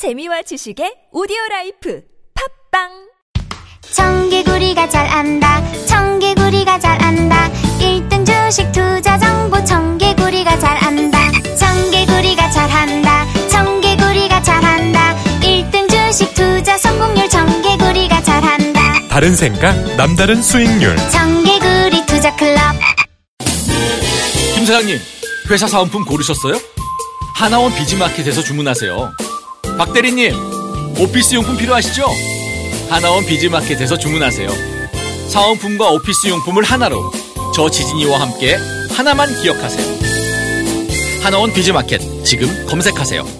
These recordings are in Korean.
재미와 지식의 오디오 라이프. 팟빵! 청개구리가 잘 안다. 청개구리가 잘 안다. 1등 주식 투자 정보. 청개구리가 잘 안다. 청개구리가 잘 한다. 청개구리가 잘 한다. 1등 주식 투자 성공률. 청개구리가 잘 한다. 다른 생각, 남다른 수익률. 청개구리 투자 클럽. 김 사장님, 회사 사은품 고르셨어요? 하나원 비즈마켓에서 주문하세요. 박 대리님, 오피스 용품 필요하시죠? 하나원 비즈마켓에서 주문하세요. 사은품과 오피스 용품을 하나로 저 지진이와 함께 하나만 기억하세요. 하나원 비즈마켓 지금 검색하세요.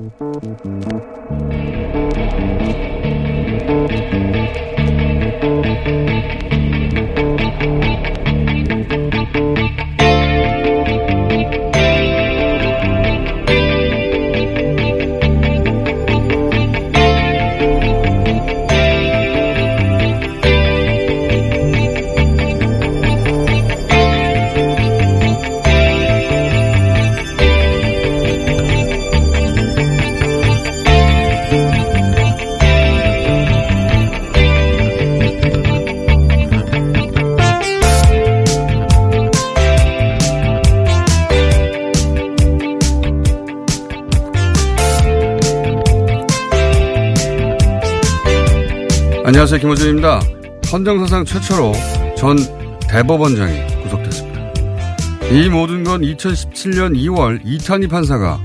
Thank you. 안녕하세요. 김호준입니다. 헌정사상 최초로 전 대법원장이 구속됐습니다. 이 모든 건 2017년 2월 이탄희 판사가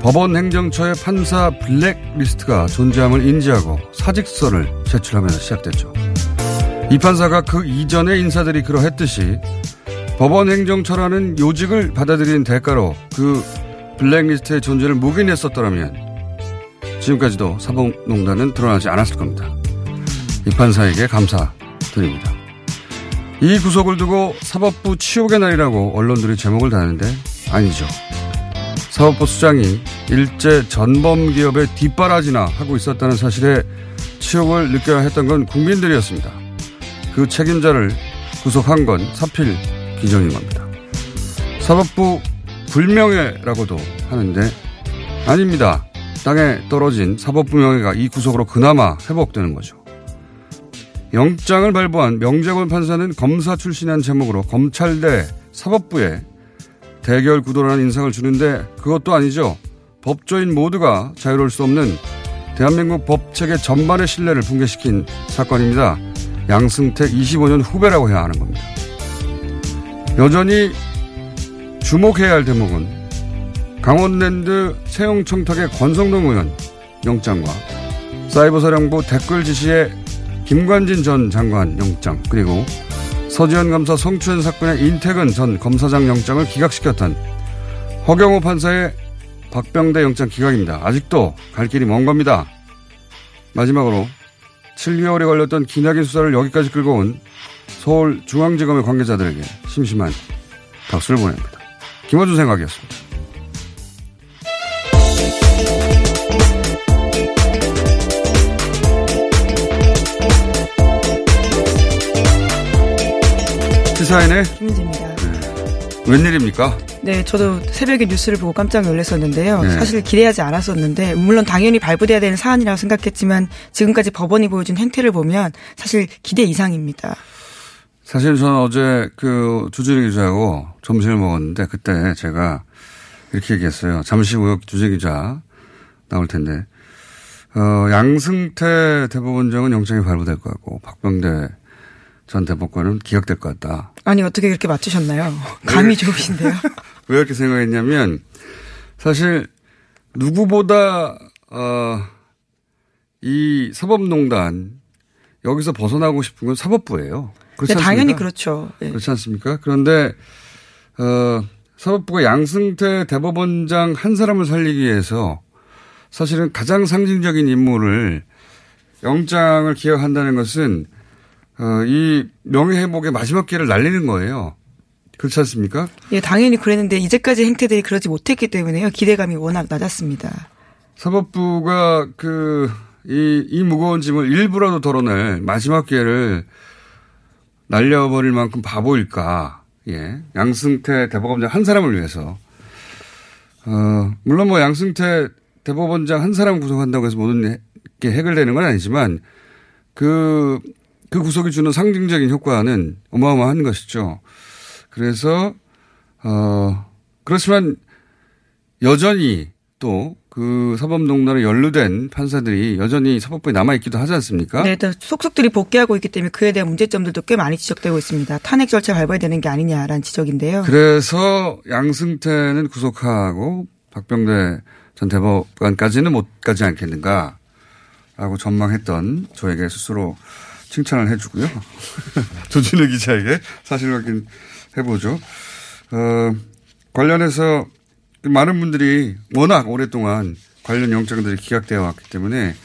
법원 행정처의 판사 블랙리스트가 존재함을 인지하고 사직서를 제출하면서 시작됐죠. 이 판사가 그 이전의 인사들이 그러했듯이 법원 행정처라는 요직을 받아들이는 대가로 그 블랙리스트의 존재를 묵인했었더라면 지금까지도 사법농단은 드러나지 않았을 겁니다. 이 판사에게 감사드립니다. 이 구속을 두고 사법부 치욕의 날이라고 언론들이 제목을 다는데 아니죠. 사법부 수장이 일제 전범 기업의 뒷바라지나 하고 있었다는 사실에 치욕을 느껴야 했던 건 국민들이었습니다. 그 책임자를 구속한 건 사필 기정인 겁니다. 사법부 불명예라고도 하는데 아닙니다. 땅에 떨어진 사법부 명예가 이 구속으로 그나마 회복되는 거죠. 영장을 발부한 명재권 판사는 검사 출신이라는 제목으로 검찰대 사법부에 대결 구도라는 인상을 주는데 그것도 아니죠. 법조인 모두가 자유로울 수 없는 대한민국 법체계 전반의 신뢰를 붕괴시킨 사건입니다. 양승택 25년 후배라고 해야 하는 겁니다. 여전히 주목해야 할 대목은 강원랜드 세용청탁의 권성동 의원 영장과 사이버사령부 댓글 지시에 김관진 전 장관 영장 그리고 서지현 검사 성추행 사건의 인태근 전 검사장 영장을 기각시켰던 허경호 판사의 박병대 영장 기각입니다. 아직도 갈 길이 먼 겁니다. 마지막으로 7개월에 걸렸던 기나긴 수사를 여기까지 끌고 온 서울중앙지검의 관계자들에게 심심한 박수를 보냅니다. 김원준 생각이었습니다. 시사인의 김은지입니다. 웬일입니까? 네, 저도 새벽에 뉴스를 보고 깜짝 놀랐었는데요. 네. 사실 기대하지 않았었는데, 물론 당연히 발부돼야 되는 사안이라고 생각했지만, 지금까지 법원이 보여준 행태를 보면 사실 기대 이상입니다. 사실 저는 어제 그 주진희 기자하고 점심을 먹었는데 그때 제가 이렇게 얘기했어요. 잠시 후에 주진희 기자 나올 텐데, 어, 양승태 대법원장은 영장이 발부될 것 같고, 박병대 전 대법관은 기각될 것 같다. 아니, 어떻게 그렇게 맞추셨나요? 감이 좋으신데요. 왜 이렇게 생각했냐면, 사실, 누구보다, 어, 이 사법농단, 여기서 벗어나고 싶은 건 사법부예요. 그렇지 네, 않습니까? 당연히 그렇죠. 네. 그렇지 않습니까? 그런데, 어, 사법부가 양승태 대법원장 한 사람을 살리기 위해서 사실은 가장 상징적인 인물을 영장을 기각한다는 것은 어, 이 명예회복의 마지막 기회를 날리는 거예요. 그렇지 않습니까? 예, 당연히 그랬는데 이제까지 행태들이 그러지 못했기 때문에요. 기대감이 워낙 낮았습니다. 사법부가 그, 이, 이 무거운 짐을 일부라도 덜어낼 마지막 기회를 날려버릴 만큼 바보일까. 예. 양승태 대법원장 한 사람을 위해서. 어, 물론 뭐 양승태 대법원장 한 사람 구속한다고 해서 모든 게 해결되는 건 아니지만 그, 그 구속이 주는 상징적인 효과는 어마어마한 것이죠. 그래서, 어, 그렇지만 여전히 또 그 사법농단에 연루된 판사들이 여전히 사법부에 남아있기도 하지 않습니까? 네, 속속들이 복귀하고 있기 때문에 그에 대한 문제점들도 꽤 많이 지적되고 있습니다. 탄핵 절차 밟아야 되는 게 아니냐라는 지적인데요. 그래서 양승태는 구속하고 박병대 전 대법관까지는 못 가지 않겠는가 라고 전망했던 저에게 스스로 칭찬을 해주고요. 조진우 기자에게 사실 확인 해보죠. 어, 관련해서 많은 분들이 워낙 오랫동안 관련 영장들이 기각되어 왔기 때문에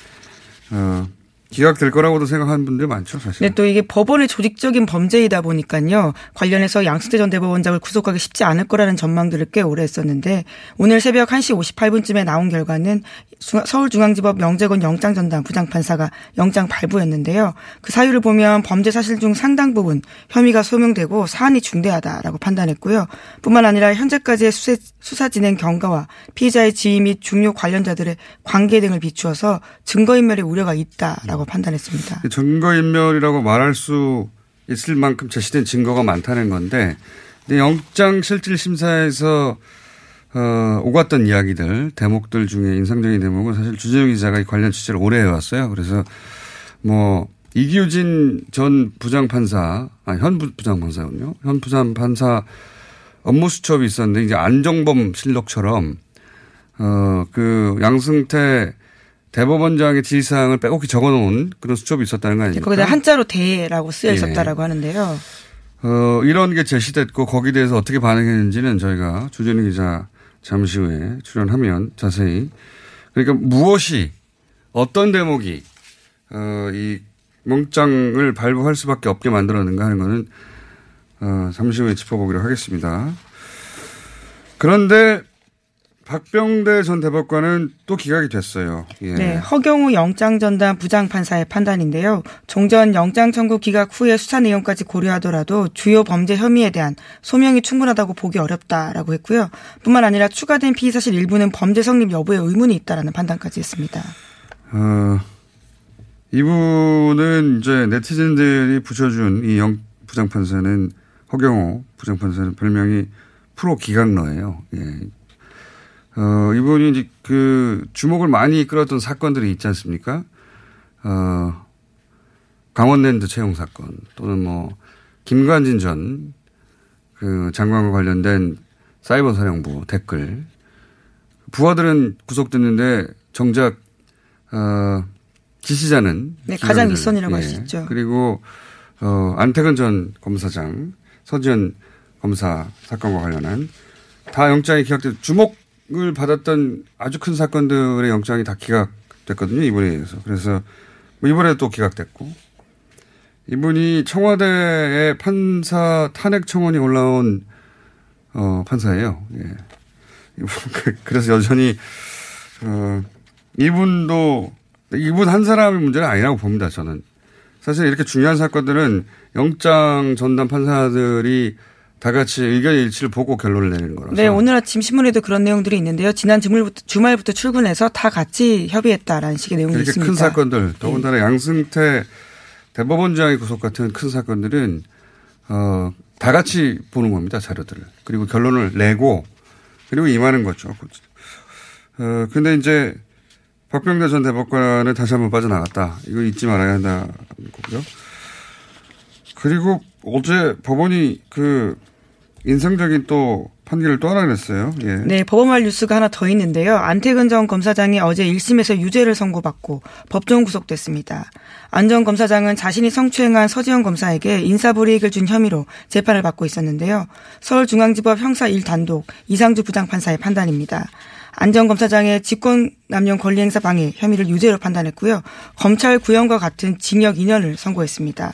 어, 기각될 거라고도 생각하는 분들이 많죠, 사실. 네, 또 이게 법원의 조직적인 범죄이다 보니까요. 관련해서 양승태 전 대법원장을 구속하기 쉽지 않을 거라는 전망들을 꽤 오래 했었는데 오늘 새벽 1시 58분쯤에 나온 결과는 서울중앙지법 명재건 영장 전담 부장판사가 영장 발부했는데요. 그 사유를 보면 범죄 사실 중 상당 부분 혐의가 소명되고 사안이 중대하다라고 판단했고요. 뿐만 아니라 현재까지의 수사, 수사 진행 경과와 피의자의 지위 및 중요 관련자들의 관계 등을 비추어서 증거인멸의 우려가 있다라고 판단했습니다. 증거인멸이라고 말할 수 있을 만큼 제시된 증거가 많다는 건데 영장 실질 심사에서 어, 오갔던 이야기들, 대목들 중에 인상적인 대목은 사실 주재영 기자가 관련 취재를 오래 해왔어요. 그래서 뭐, 이규진 전 부장판사, 아, 현 부장판사군요. 현 부장판사 업무 수첩이 있었는데 이제 안정범 실록처럼, 어, 그 양승태 대법원장의 지시사항을 빼곡히 적어 놓은 그런 수첩이 있었다는 거 아닙니까? 거기다 한자로 대라고 쓰여 있었다라고 예. 하는데요. 어, 이런 게 제시됐고 거기에 대해서 어떻게 반응했는지는 저희가 주진우 기자 잠시 후에 출연하면 자세히 그러니까 무엇이 어떤 대목이 어, 이 멍장을 발부할 수밖에 없게 만들었는가 하는 거는 어, 잠시 후에 짚어보기로 하겠습니다. 그런데 박병대 전 대법관은 또 기각이 됐어요. 예. 네, 허경우 영장 전담 부장 판사의 판단인데요. 종전 영장 청구 기각 후에 수사 내용까지 고려하더라도 주요 범죄 혐의에 대한 소명이 충분하다고 보기 어렵다라고 했고요. 뿐만 아니라 추가된 피의 사실 일부는 범죄 성립 여부에 의문이 있다라는 판단까지 했습니다. 어, 이분은 이제 네티즌들이 붙여준 이 영 부장 판사는 허경호 부장 판사는 별명이 프로 기각러예요. 예. 어, 이분이 이제 그 주목을 많이 끌었던 사건들이 있지 않습니까? 어, 강원랜드 채용 사건 또는 뭐 김관진 전 그 장관과 관련된 사이버 사령부 댓글 부하들은 구속됐는데 정작 어, 지시자는 네, 가장 윗선이라고 예. 할수 있죠. 그리고 어, 안태근 전 검사장 서지현 검사 사건과 관련한 다 영장이 기각돼 주목 을 받았던 아주 큰 사건들의 영장이 다 기각됐거든요. 이번에 의해서. 그래서 뭐 이번에 또 기각됐고 이분이 청와대의 판사 탄핵 청원이 올라온 어, 판사예요. 예. 그래서 여전히 어, 이분도 이분 한 사람의 문제는 아니라고 봅니다. 저는 사실 이렇게 중요한 사건들은 영장 전담 판사들이 다 같이 의견 일치를 보고 결론을 내는 거라서. 네, 오늘 아침 신문에도 그런 내용들이 있는데요. 지난 주말부터, 주말부터 출근해서 다 같이 협의했다라는 식의 내용이 이렇게 있습니다. 큰 사건들, 더군다나 네. 양승태 대법원장의 구속 같은 큰 사건들은 어, 다 같이 보는 겁니다. 자료들을. 그리고 결론을 내고 그리고 임하는 거죠. 어, 근데 이제 박병대 전 대법관은 다시 한번 빠져나갔다. 이거 잊지 말아야 한다는 거고요. 그리고 어제 법원이 그 인상적인 또 판결을 또 하나 냈어요. 예. 네, 법원말 뉴스가 하나 더 있는데요. 안태근 전 검사장이 어제 1심에서 유죄를 선고받고 법정 구속됐습니다. 안 전 검사장은 자신이 성추행한 서지현 검사에게 인사불이익을 준 혐의로 재판을 받고 있었는데요. 서울중앙지법 형사 1단독 이상주 부장판사의 판단입니다. 안전 검사장의 직권남용 권리행사 방해 혐의를 유죄로 판단했고요. 검찰 구형과 같은 징역 2년을 선고했습니다.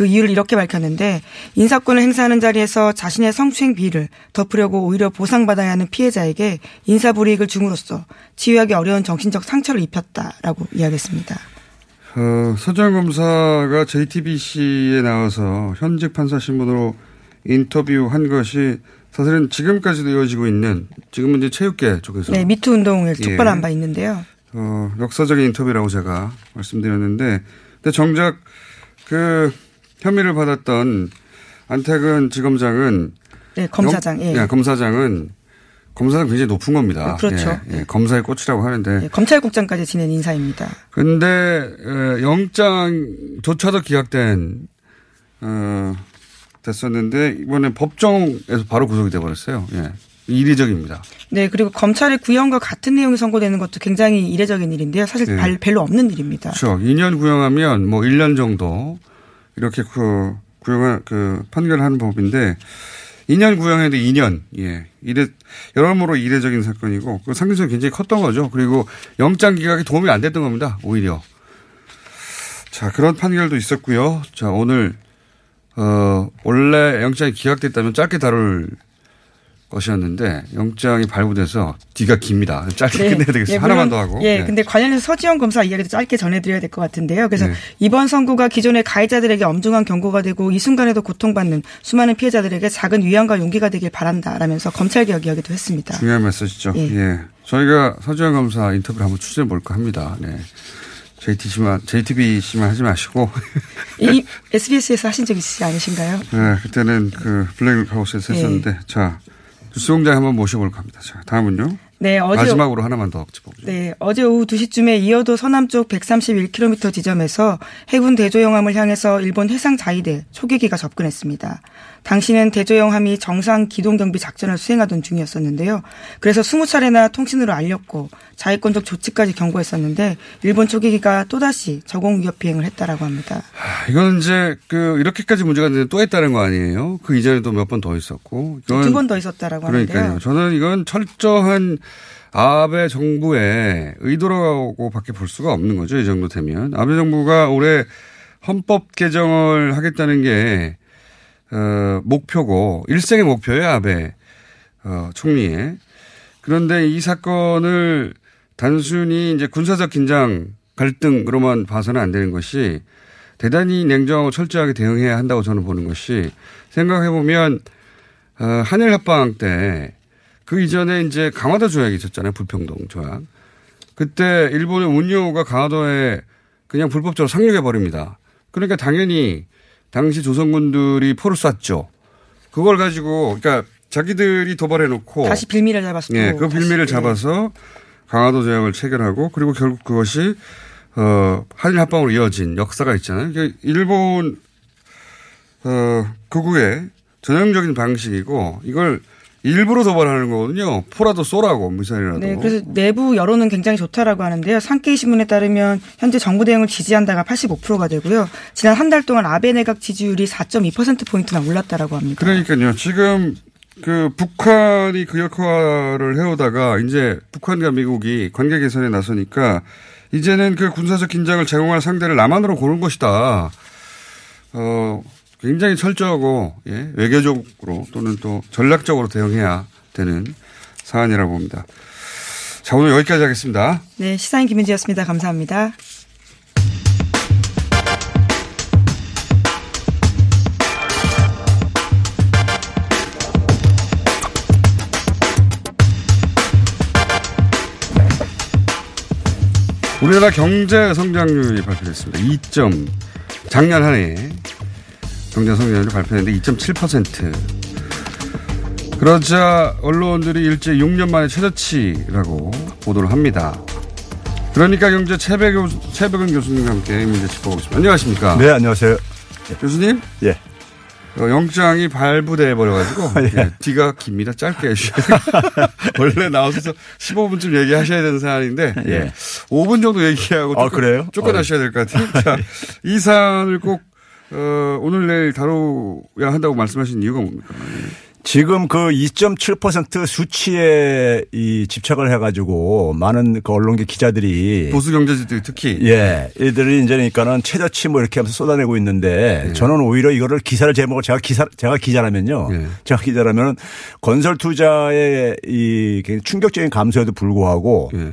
그 이유를 이렇게 밝혔는데 인사권을 행사하는 자리에서 자신의 성추행 비위를 덮으려고 오히려 보상받아야 하는 피해자에게 인사불이익을 줌으로써 치유하기 어려운 정신적 상처를 입혔다라고 이야기했습니다. 어, 서정 검사가 JTBC에 나와서 현직 판사 신분으로 인터뷰한 것이 사실은 지금까지도 이어지고 있는 지금은 이제 체육계 쪽에서 네, 미투 운동을 예. 촉발한 바 있는데요. 어, 역사적인 인터뷰라고 제가 말씀드렸는데 근데 정작 그 혐의를 받았던 안태근 지검장은 네, 검사장. 영- 예. 예, 검사장은 검사장 굉장히 높은 겁니다. 네, 그렇죠. 예, 예, 검사의 꽃이라고 하는데 예, 검찰국장까지 지낸 인사입니다. 근데 에, 영장조차도 기각된 어, 됐었는데 이번에 법정에서 바로 구속이 돼 버렸어요. 예. 이례적입니다. 네, 그리고 검찰의 구형과 같은 내용이 선고되는 것도 굉장히 이례적인 일인데요. 사실 네. 발- 별로 없는 일입니다. 그렇죠. 2년 구형하면 뭐 1년 정도 이렇게 그 구형을 그 판결하는 법인데 2년 구형에도 2년 예 이래 여러모로 이례적인 사건이고 그 상징성이 굉장히 컸던 거죠. 그리고 영장 기각이 도움이 안 됐던 겁니다. 오히려 자 그런 판결도 있었고요. 자 오늘 어 원래 영장이 기각됐다면 짧게 다룰 것이었는데 영장이 발부돼서 뒤가 깁니다. 짧게 끝내야 되겠어요. 예, 하나만 더 하고. 예, 네. 근데 관련해서 서지영 검사 이야기도 짧게 전해드려야 될 것 같은데요. 그래서 네. 이번 선고가 기존의 가해자들에게 엄중한 경고가 되고 이 순간에도 고통받는 수많은 피해자들에게 작은 위안과 용기가 되길 바란다라면서 검찰 개혁 이야기도 했습니다. 중요한 메시지죠. 예. 예. 저희가 서지현 검사 인터뷰를 한번 추진해 볼까 합니다. 네. JTC만, JTBC만 하지 마시고. 이 SBS에서 하신 적 있으시 않으신가요? 네, 그때는 그 블랙하우스에서 예. 했었는데. 자, 뉴스 공장 한번 모셔볼까 합니다. 자, 다음은요. 네, 어제 마지막으로 하나만 더 짚어보죠. 네, 어제 오후 2시쯤에 이어도 서남쪽 131km 지점에서 해군 대조영함을 향해서 일본 해상 자위대 초계기가 접근했습니다. 당시는 대조영함이 정상 기동 경비 작전을 수행하던 중이었었는데요. 그래서 20차례나 통신으로 알렸고 자위권적 조치까지 경고했었는데 일본 초계기가 또다시 저공 위협 비행을 했다라고 합니다. 아, 이건 이제 그 이렇게까지 문제가 되는데 또 했다는 거 아니에요? 그 이전에도 몇 번 더 있었고. 두 번 더 있었다라고 그러니까요. 하는데요. 저는 이건 철저한 아베 정부의 의도라고 밖에 볼 수가 없는 거죠. 이 정도 되면. 아베 정부가 올해 헌법 개정을 하겠다는 게, 어, 목표고, 일생의 목표예요. 아베, 어, 총리의. 그런데 이 사건을 단순히 이제 군사적 긴장, 갈등으로만 봐서는 안 되는 것이 대단히 냉정하고 철저하게 대응해야 한다고 저는 보는 것이 생각해 보면 어, 한일 협방 때 그 이전에 이제 강화도 조약이 있었잖아요. 불평동 조약. 그때 일본의 운요가 강화도에 그냥 불법적으로 상륙해 버립니다. 그러니까 당연히 당시 조선군들이 포를 쐈죠. 그걸 가지고 그러니까 자기들이 도발해 놓고 다시 빌미를 잡았고. 예, 그 빌미를 다시, 예. 잡아서 강화도 조약을 체결하고 그리고 결국 그것이 어 한일 합방으로 이어진 역사가 있잖아요. 그러니까 일본 어 극우의 전형적인 방식이고 이걸 일부러 도발하는 거거든요. 포라도 쏘라고 미사일이라도. 네, 그래서 내부 여론은 굉장히 좋다라고 하는데요. 산케이 신문에 따르면 현재 정부 대응을 지지한다가 85%가 되고요. 지난 한 달 동안 아베 내각 지지율이 4.2% 포인트나 올랐다라고 합니다. 그러니까요. 지금 그 북한이 그 역할을 해오다가 이제 북한과 미국이 관계 개선에 나서니까 이제는 그 군사적 긴장을 제공할 상대를 남한으로 고른 것이다. 어, 굉장히 철저하고 예, 외교적으로 또는 또 전략적으로 대응해야 되는 사안이라고 봅니다. 자, 오늘 여기까지 하겠습니다. 네, 시사인 김은지였습니다. 감사합니다. 우리나라 경제 성장률이 발표됐습니다. 2. 작년 한 해 경제 성장률이 발표했는데 2.7%. 그러자 언론들이 일제 6년 만에 최저치라고 보도를 합니다. 그러니까 경제 최백 최백은 교수님과 함께 이 문제 짚어보겠습니다. 안녕하십니까? 네, 안녕하세요. 교수님? 예. 어, 영장이 발부돼 버려가지고 예. 예, 뒤가 깁니다. 짧게 해주셔야. 원래 나오셔서 15분쯤 얘기하셔야 되는 사안인데 예. 예. 5분 정도 얘기하고 아, 그래요? 쫓겨나셔야 될 것 같아요. 자, 이 사안을 꼭 어, 오늘 내일 다뤄야 한다고 말씀하신 이유가 뭡니까? 지금 그 2.7% 수치에 이 집착을 해가지고 많은 그 언론계 기자들이 보수 경제지들이 특히 예, 이들이 이제 그러니까는 최저치 뭐 이렇게 하면서 쏟아내고 있는데 예. 저는 오히려 이거를 기사를 제목을 제가 기사 제가 기자라면요. 예. 제가 기자라면 건설 투자의 이 충격적인 감소에도 불구하고 예.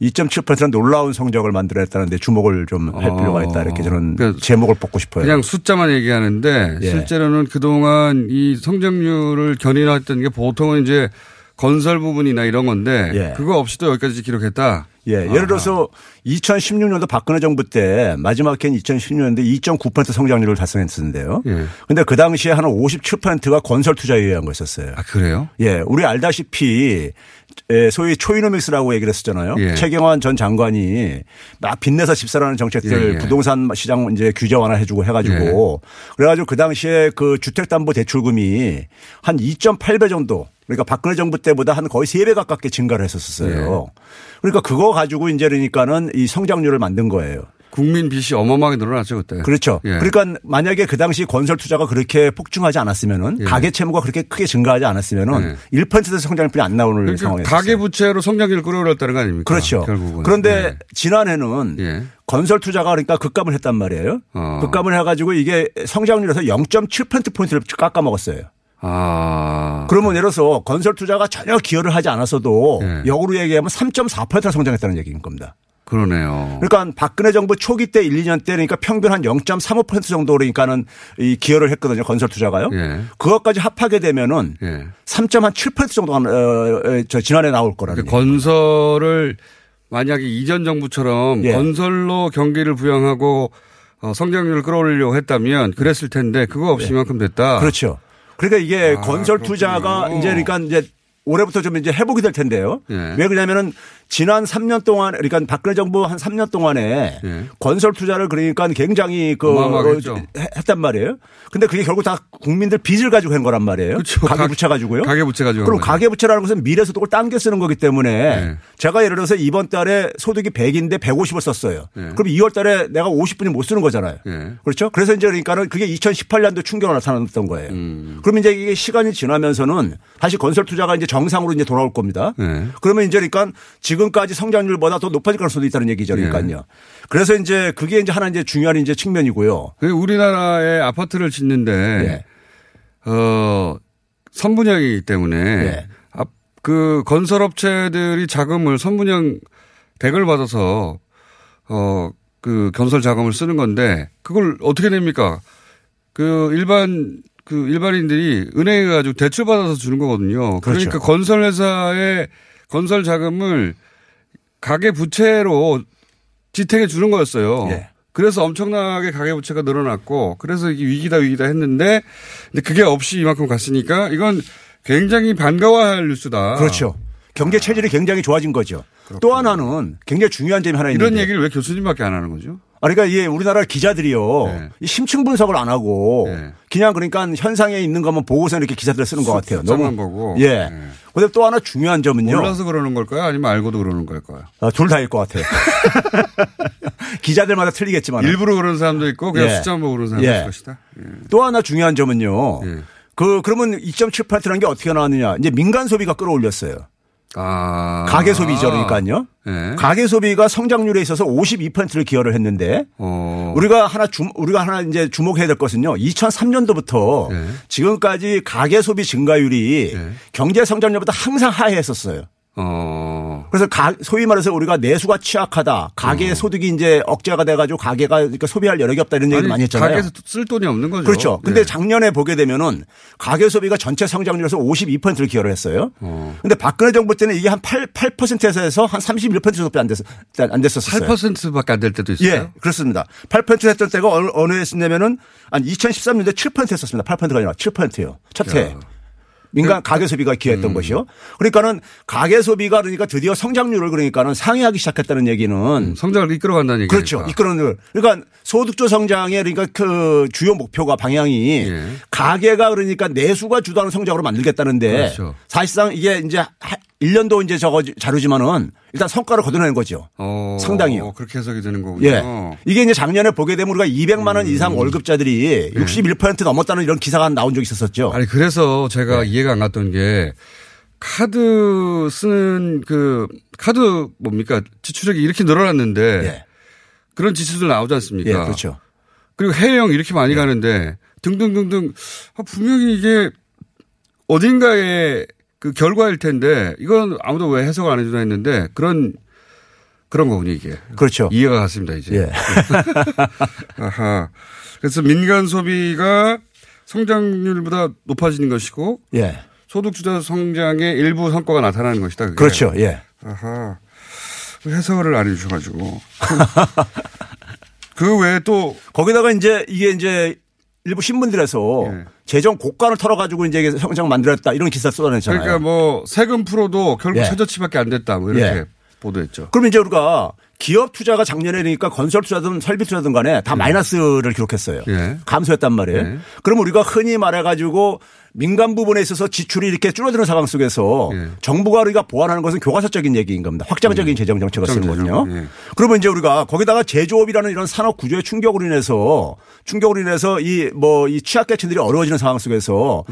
2.7%는 놀라운 성적을 만들어냈다는데 주목을 좀할 어. 필요가 있다 이렇게 저는 그러니까 제목을 뽑고 싶어요. 그냥 숫자만 얘기하는데 예. 실제로는 그동안 이 성장률을 견인했던 게 보통은 이제 건설 부분이나 이런 건데 예. 그거 없이도 여기까지 기록했다. 예, 예를 들어서 2016년도 박근혜 정부 때 마지막 해인 2016년도에 2.9% 성장률을 달성했었는데요. 예. 근데 그 당시에 한 57%가 건설 투자에 의한 거였었어요. 아 그래요? 예, 우리 알다시피 예, 소위 초이노믹스라고 얘기를 했었잖아요. 예. 최경환 전 장관이 막 빚내서 집사라는 정책들 예, 예. 부동산 시장 이제 규제 완화해주고 해가지고 그래가지고 그 당시에 그 주택담보대출금이 한 2.8배 정도 그러니까 박근혜 정부 때보다 한 거의 3배 가깝게 증가를 했었어요. 그러니까 그거 가지고 이제 그러니까는 이 성장률을 만든 거예요. 국민 빚이 어마어마하게 늘어났죠 그때. 그렇죠. 예. 그러니까 만약에 그 당시 건설 투자가 그렇게 폭증하지 않았으면은 예. 가계 채무가 그렇게 크게 증가하지 않았으면은 1%의 성장률이 안 나오는 그러니까 상황이었어요. 가계 부채로 성장률을 끌어올렸다는 거 아닙니까? 그렇죠. 결국은. 그런데 예. 지난해는 예. 건설 투자가 그러니까 급감을 했단 말이에요. 어. 급감을 해가지고 이게 성장률에서 0.7%포인트를 깎아먹었어요. 아. 그러면 예를 들어서 건설 투자가 전혀 기여를 하지 않았어도 예. 역으로 얘기하면 3.4%가 성장했다는 얘기인 겁니다. 그러네요. 그러니까 박근혜 정부 초기 때 1, 2년 때 그러니까 평균 한 0.35% 정도 그러니까는 이 기여를 했거든요. 건설 투자가요. 예. 그것까지 합하게 되면은 예. 3.7% 정도가 어, 어, 저 지난해 나올 거라는 그러니까 건설을 만약에 이전 정부처럼 예. 건설로 경기를 부양하고 어, 성장률을 끌어올리려고 했다면 그랬을 텐데 그거 없이 이만큼 됐다. 그렇죠. 그러니까 이게 아, 건설 그렇군요. 투자가 이제 그러니까 이제 올해부터 좀 이제 회복이 될 텐데요. 예. 왜 그러냐면은 지난 3년 동안 그러니까 박근혜 정부 한 3년 동안에 예. 건설 투자를 그러니까 굉장히 그 어, 했단 말이에요. 근데 그게 결국 다 국민들 빚을 가지고 한 거란 말이에요. 그렇죠. 가계 가- 부채 가지고요. 가계 부채 가지고 그럼. 가계 부채라는 것은 미래 소득을 당겨 쓰는 거기 때문에 예. 제가 예를 들어서 이번 달에 소득이 100인데 150을 썼어요. 예. 그럼 2월 달에 내가 50분이 못 쓰는 거잖아요. 예. 그렇죠? 그래서 이제 그러니까는 그게 2018년도 충격으로 나타났던 거예요. 음. 그러면 이제 이게 시간이 지나면서는 다시 건설 투자가 이제 정상으로 이제 돌아올 겁니다. 예. 그러면 이제 그러니까 지금 까지 성장률보다 더 높아질 가능성도 있다는 얘기죠. 그러니까요. 그래서 이제 그게 이제 하나 이제 중요한 이제 측면이고요. 그 우리나라에 아파트를 짓는데 예. 어 선분양이기 때문에 예. 앞- 그 건설업체들이 자금을 선분양 댁을 받아서 어 그 건설 자금을 쓰는 건데 그걸 어떻게 냅니까? 그 일반 그 일반인들이 은행에 가지고 대출 받아서 주는 거거든요. 그렇죠. 그러니까 건설 회사의 건설 자금을 가계 부채로 지택해 주는 거였어요. 예. 그래서 엄청나게 가계 부채가 늘어났고 그래서 이게 위기다 위기다 했는데 근데 그게 없이 이만큼 갔으니까 이건 굉장히 반가워할 뉴스다. 그렇죠. 경제 체질이 굉장히 좋아진 거죠. 또 하나는 굉장히 중요한 점이 하나 있는데 이런 얘기를 왜 교수님밖에 안 하는 거죠? 아, 그러니까 이 우리나라 기자들이요. 네. 이 심층 분석을 안 하고 네. 그냥 그러니까 현상에 있는 것만 보고서 이렇게 기사들을 쓰는 것 같아요. 숫자만 보고. 예. 네. 근데 또 하나 중요한 점은요. 몰라서 그러는 걸까요? 아니면 알고도 그러는 걸까요? 아, 둘 다일 것 같아요. 기자들마다 틀리겠지만. 일부러 그런 사람도 있고 그냥 예. 숫자만 보고 그러는 사람도 예. 있을 것이다. 예. 또 하나 중요한 점은요. 예. 그 그러면 2.7%라는 게 어떻게 나왔느냐? 이제 민간 소비가 끌어올렸어요. 아. 가계 소비죠, 그러니까요. 예. 가계 소비가 성장률에 있어서 52%를 기여를 했는데 어. 우리가 하나 주 우리가 하나 이제 주목해야 될 것은요. 2003년도부터 예. 지금까지 가계 소비 증가율이 예. 경제 성장률보다 항상 하회했었어요. 어. 그래서 가, 소위 말해서 우리가 내수가 취약하다. 가계 소득이 이제 억제가 돼가지고 가계가 그러니까 소비할 여력이 없다 이런 얘기 를 많이 했잖아요. 가게에서 쓸 돈이 없는 거죠. 그렇죠. 근데 예. 작년에 보게 되면은 가계 소비가 전체 성장률에서 52%를 기여를 했어요. 어. 근데 박근혜 정부 때는 이게 한 8, 8%에서 해서 한31% 정도밖에 안 됐, 안 됐었어요. 8%밖에 안 될 때도 있어요. 예, 그렇습니다. 8% 했던 때가 어느, 어느 해 했냐면은 한 2013년도에 7% 했었습니다. 8%가 아니라 7%예요. 첫 해. 야. 민간 가계 소비가 기여했던 것이요. 그러니까는 가계 소비가 그러니까 드디어 성장률을 그러니까는 상회하기 시작했다는 얘기는 성장을 이끌어간다는 얘기죠. 그렇죠. 이끌어는 그러니까 소득조 성장의 그러니까 그 주요 목표가 방향이 예. 가계가 그러니까 내수가 주도하는 성장으로 만들겠다는데 그렇죠. 사실상 이게 이제 1년도 이제 저거 자료지만은 일단 성과를 거둬내는 거죠. 어, 상당히요. 그렇게 해석이 되는 거군요. 예. 이게 이제 작년에 보게 되면 우리가 200만 원 이상 월급자들이 61% 넘었다는 이런 기사가 나온 적이 있었었죠. 아니 그래서 제가 네. 이해가 안 갔던 게 카드 쓰는 그 카드 뭡니까 지출액이 이렇게 늘어났는데 그런 지수들 나오지 않습니까? 예, 그렇죠. 그리고 해외여행 이렇게 많이 가는데 등등등등 아, 분명히 이게 어딘가에 그 결과일 텐데 이건 아무도 왜 해석을 안 해주나 했는데 그런 그런 거군요 이게. 그렇죠. 이해가 갔습니다 이제. 예. 아하. 그래서 민간 소비가 성장률보다 높아지는 것이고 예. 소득 주도 성장의 일부 성과가 나타나는 것이다. 그게. 그렇죠. 예. 아하. 해석을 안 해주셔가지고. 그 외에 또 거기다가 이제 이게 이제 일부 신문들에서 예. 재정 고관을 털어가지고 이제 성장 만들었다 이런 기사 쏟아냈잖아요. 그러니까 뭐 세금 풀어도 결국 예. 최저치밖에 안 됐다. 뭐 이렇게 예. 보도했죠. 그럼 이제 우리가 기업 투자가 작년에 그러니까 건설 투자든 설비 투자든 간에 다 마이너스를 기록했어요. 예. 감소했단 말이에요. 예. 그럼 우리가 흔히 말해가지고 민간 부분에 있어서 지출이 이렇게 줄어드는 상황 속에서 예. 정부가 우리가 보완하는 것은 교과서적인 얘기인 겁니다. 확장적인 재정 정책을 쓰는. 거거든요. 예. 그러면 이제 우리가 거기다가 제조업이라는 이런 산업 구조의 충격으로 인해서 충격으로 인해서 이 뭐 이 취약계층들이 어려워지는 상황 속에서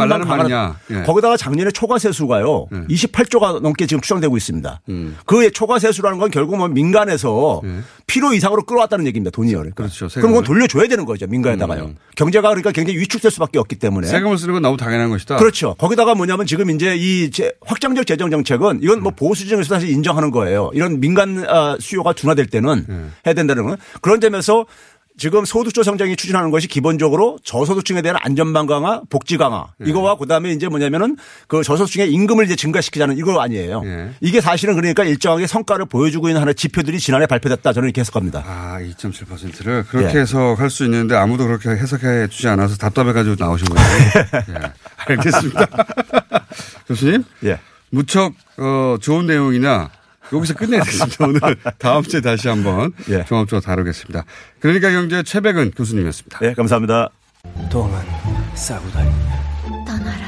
말라는 말이냐. 예. 거기다가 작년에 초과 세수가요. 28조가 넘게 지금 추정되고 있습니다. 음. 그 초과 세수라는 건 결국 은 민간에서 필요 이상으로 끌어왔다는 얘기입니다. 돈이요. 그러니까. 예. 그렇죠. 그럼 그건 세금을. 돌려줘야 되는 거죠. 민간에다가요. 음. 경제가 그러니까 굉장히 위축될 수밖에 없기 때문에. 세금을 쓰는 건 너무 당연한 것이다. 그렇죠. 거기다가 뭐냐면 지금 이제 이 제- 확장적 재정 정책은 이건 뭐 보수 정에서 사실 인정하는 거예요. 이런 민간 아, 수요가 둔화될 때는 음. 해야 된다는 건 그런 점에서 지금 소득조 성장이 추진하는 것이 기본적으로 저소득층에 대한 안전망 강화, 복지 강화 네. 이거와 그다음에 이제 뭐냐면은 그 저소득층의 임금을 이제 증가시키자는 이거 아니에요. 예. 이게 사실은 그러니까 일정하게 성과를 보여주고 있는 하나의 지표들이 지난해 발표됐다 저는 이렇게 해석합니다. 아, 2.7%를 그렇게 예. 해석할 수 있는데 아무도 그렇게 해석해 주지 않아서 답답해 가지고 나오신 거예요. 예. 알겠습니다. 교수님. 예. 무척, 어, 좋은 내용이나 여기서 끝내겠습니다. 오늘 다음 주에 다시 한번 예. 종합적으로 다루겠습니다. 그러니까 경제 최백은 교수님이었습니다. 네, 감사합니다. 똥은 싸고 다니 떠나라.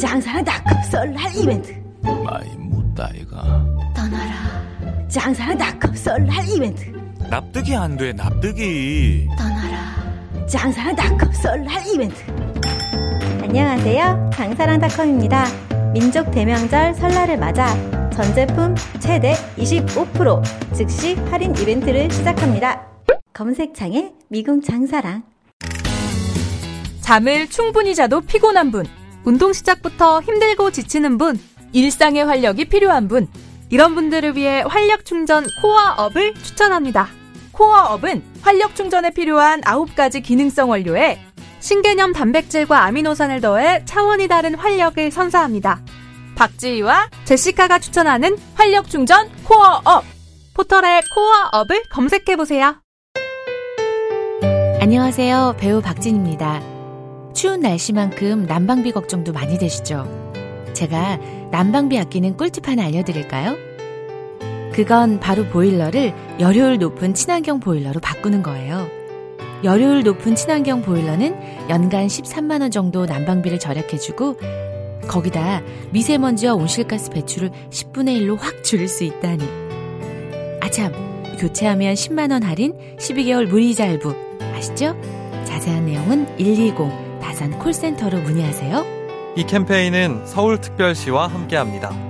장사는 닷컴 썰날 이벤트. 많이 묻다 이가. 떠나라. 장사는 닷컴 썰날 이벤트. 납득이 안 돼, 납득이. 떠나라. 장사는 닷컴 썰날 이벤트. 안녕하세요. 장사랑 닷컴입니다. 민족 대명절 설날을 맞아 전 제품 최대 25% 즉시 할인 이벤트를 시작합니다. 검색창에 미궁 장사랑. 잠을 충분히 자도 피곤한 분, 운동 시작부터 힘들고 지치는 분, 일상의 활력이 필요한 분, 이런 분들을 위해 활력 충전 코어업을 추천합니다. 코어업은 활력 충전에 필요한 9가지 기능성 원료에 신개념 단백질과 아미노산을 더해 차원이 다른 활력을 선사합니다. 박지희와 제시카가 추천하는 활력 충전 코어업! 포털에 코어업을 검색해보세요. 안녕하세요. 배우 박진입니다. 추운 날씨만큼 난방비 걱정도 많이 되시죠? 제가 난방비 아끼는 꿀팁 하나 알려드릴까요? 그건 바로 보일러를 열효율 높은 친환경 보일러로 바꾸는 거예요. 열효율 높은 친환경 보일러는 연간 13만원 정도 난방비를 절약해주고, 거기다 미세먼지와 온실가스 배출을 10분의 1로 확 줄일 수 있다니. 아참, 교체하면 10만원 할인, 12개월 무이자 할부. 아시죠? 자세한 내용은 120 다산 콜센터로 문의하세요. 이 캠페인은 서울특별시와 함께합니다.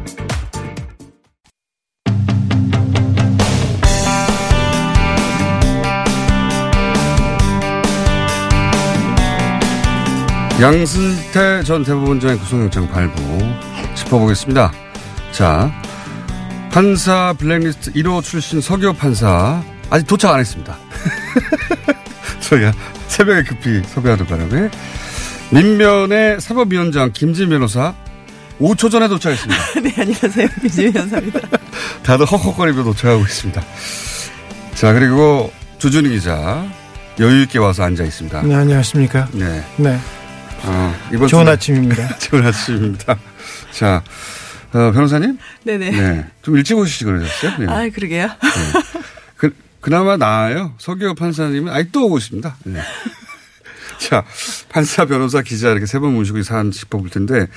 양승태 전 대법원장의 구속영장 발부 짚어보겠습니다. 자, 판사 블랙리스트 1호 출신 서교 판사 아직 도착 안 했습니다. 저희가 새벽에 급히 섭외하는 바람에 민면의 사법위원장 김진 변호사 5초 전에 도착했습니다. 네, 안녕하세요. 김지민 변호사입니다. 다들 헉헉거리며 도착하고 있습니다. 자, 그리고 주준희 기자 여유 있게 와서 앉아 있습니다. 네, 안녕하십니까. 네. 네. 어, 이번 좋은 주는- 아침입니다. 좋은 아침입니다. 자, 어, 변호사님? 네네. 네. 좀 일찍 오시지 그러셨어요? 네. 아, 그러게요. 그, 그나마 나아요. 서기호 판사님은 아직도 오고 있습니다. 네. 자, 판사, 변호사, 기자 이렇게 세 번 모시고 이 사안 짚어볼 텐데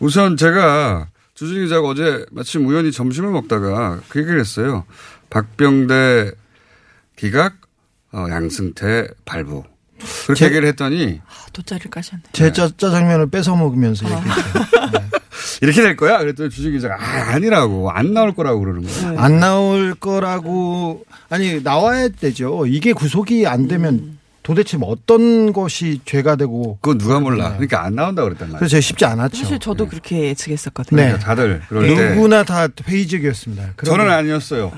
우선 제가 주준희 기자가 어제 마침 우연히 점심을 먹다가 그 얘기를 했어요. 박병대 기각, 어, 양승태 발부. 그렇게 제- 얘기를 했더니 돗자리를 까셨네. 제 짜, 짜장면을 뺏어 먹으면서 얘기했죠. 이렇게 될 거야? 그랬더니 주준희 기자가 아, 아니라고. 안 나올 거라고 그러는 거예요. 안 나올 거라고 아니 나와야 되죠. 이게 구속이 안 되면 도대체 뭐 어떤 것이 죄가 되고 그건 누가 몰라. 그러니까 안 나온다 그랬단 말이에요. 그래서 쉽지 않았죠. 사실 저도 그렇게 예측했었거든요. 네. 다들 그럴 때 누구나 다 회의적이었습니다. 저는 거- 아니었어요.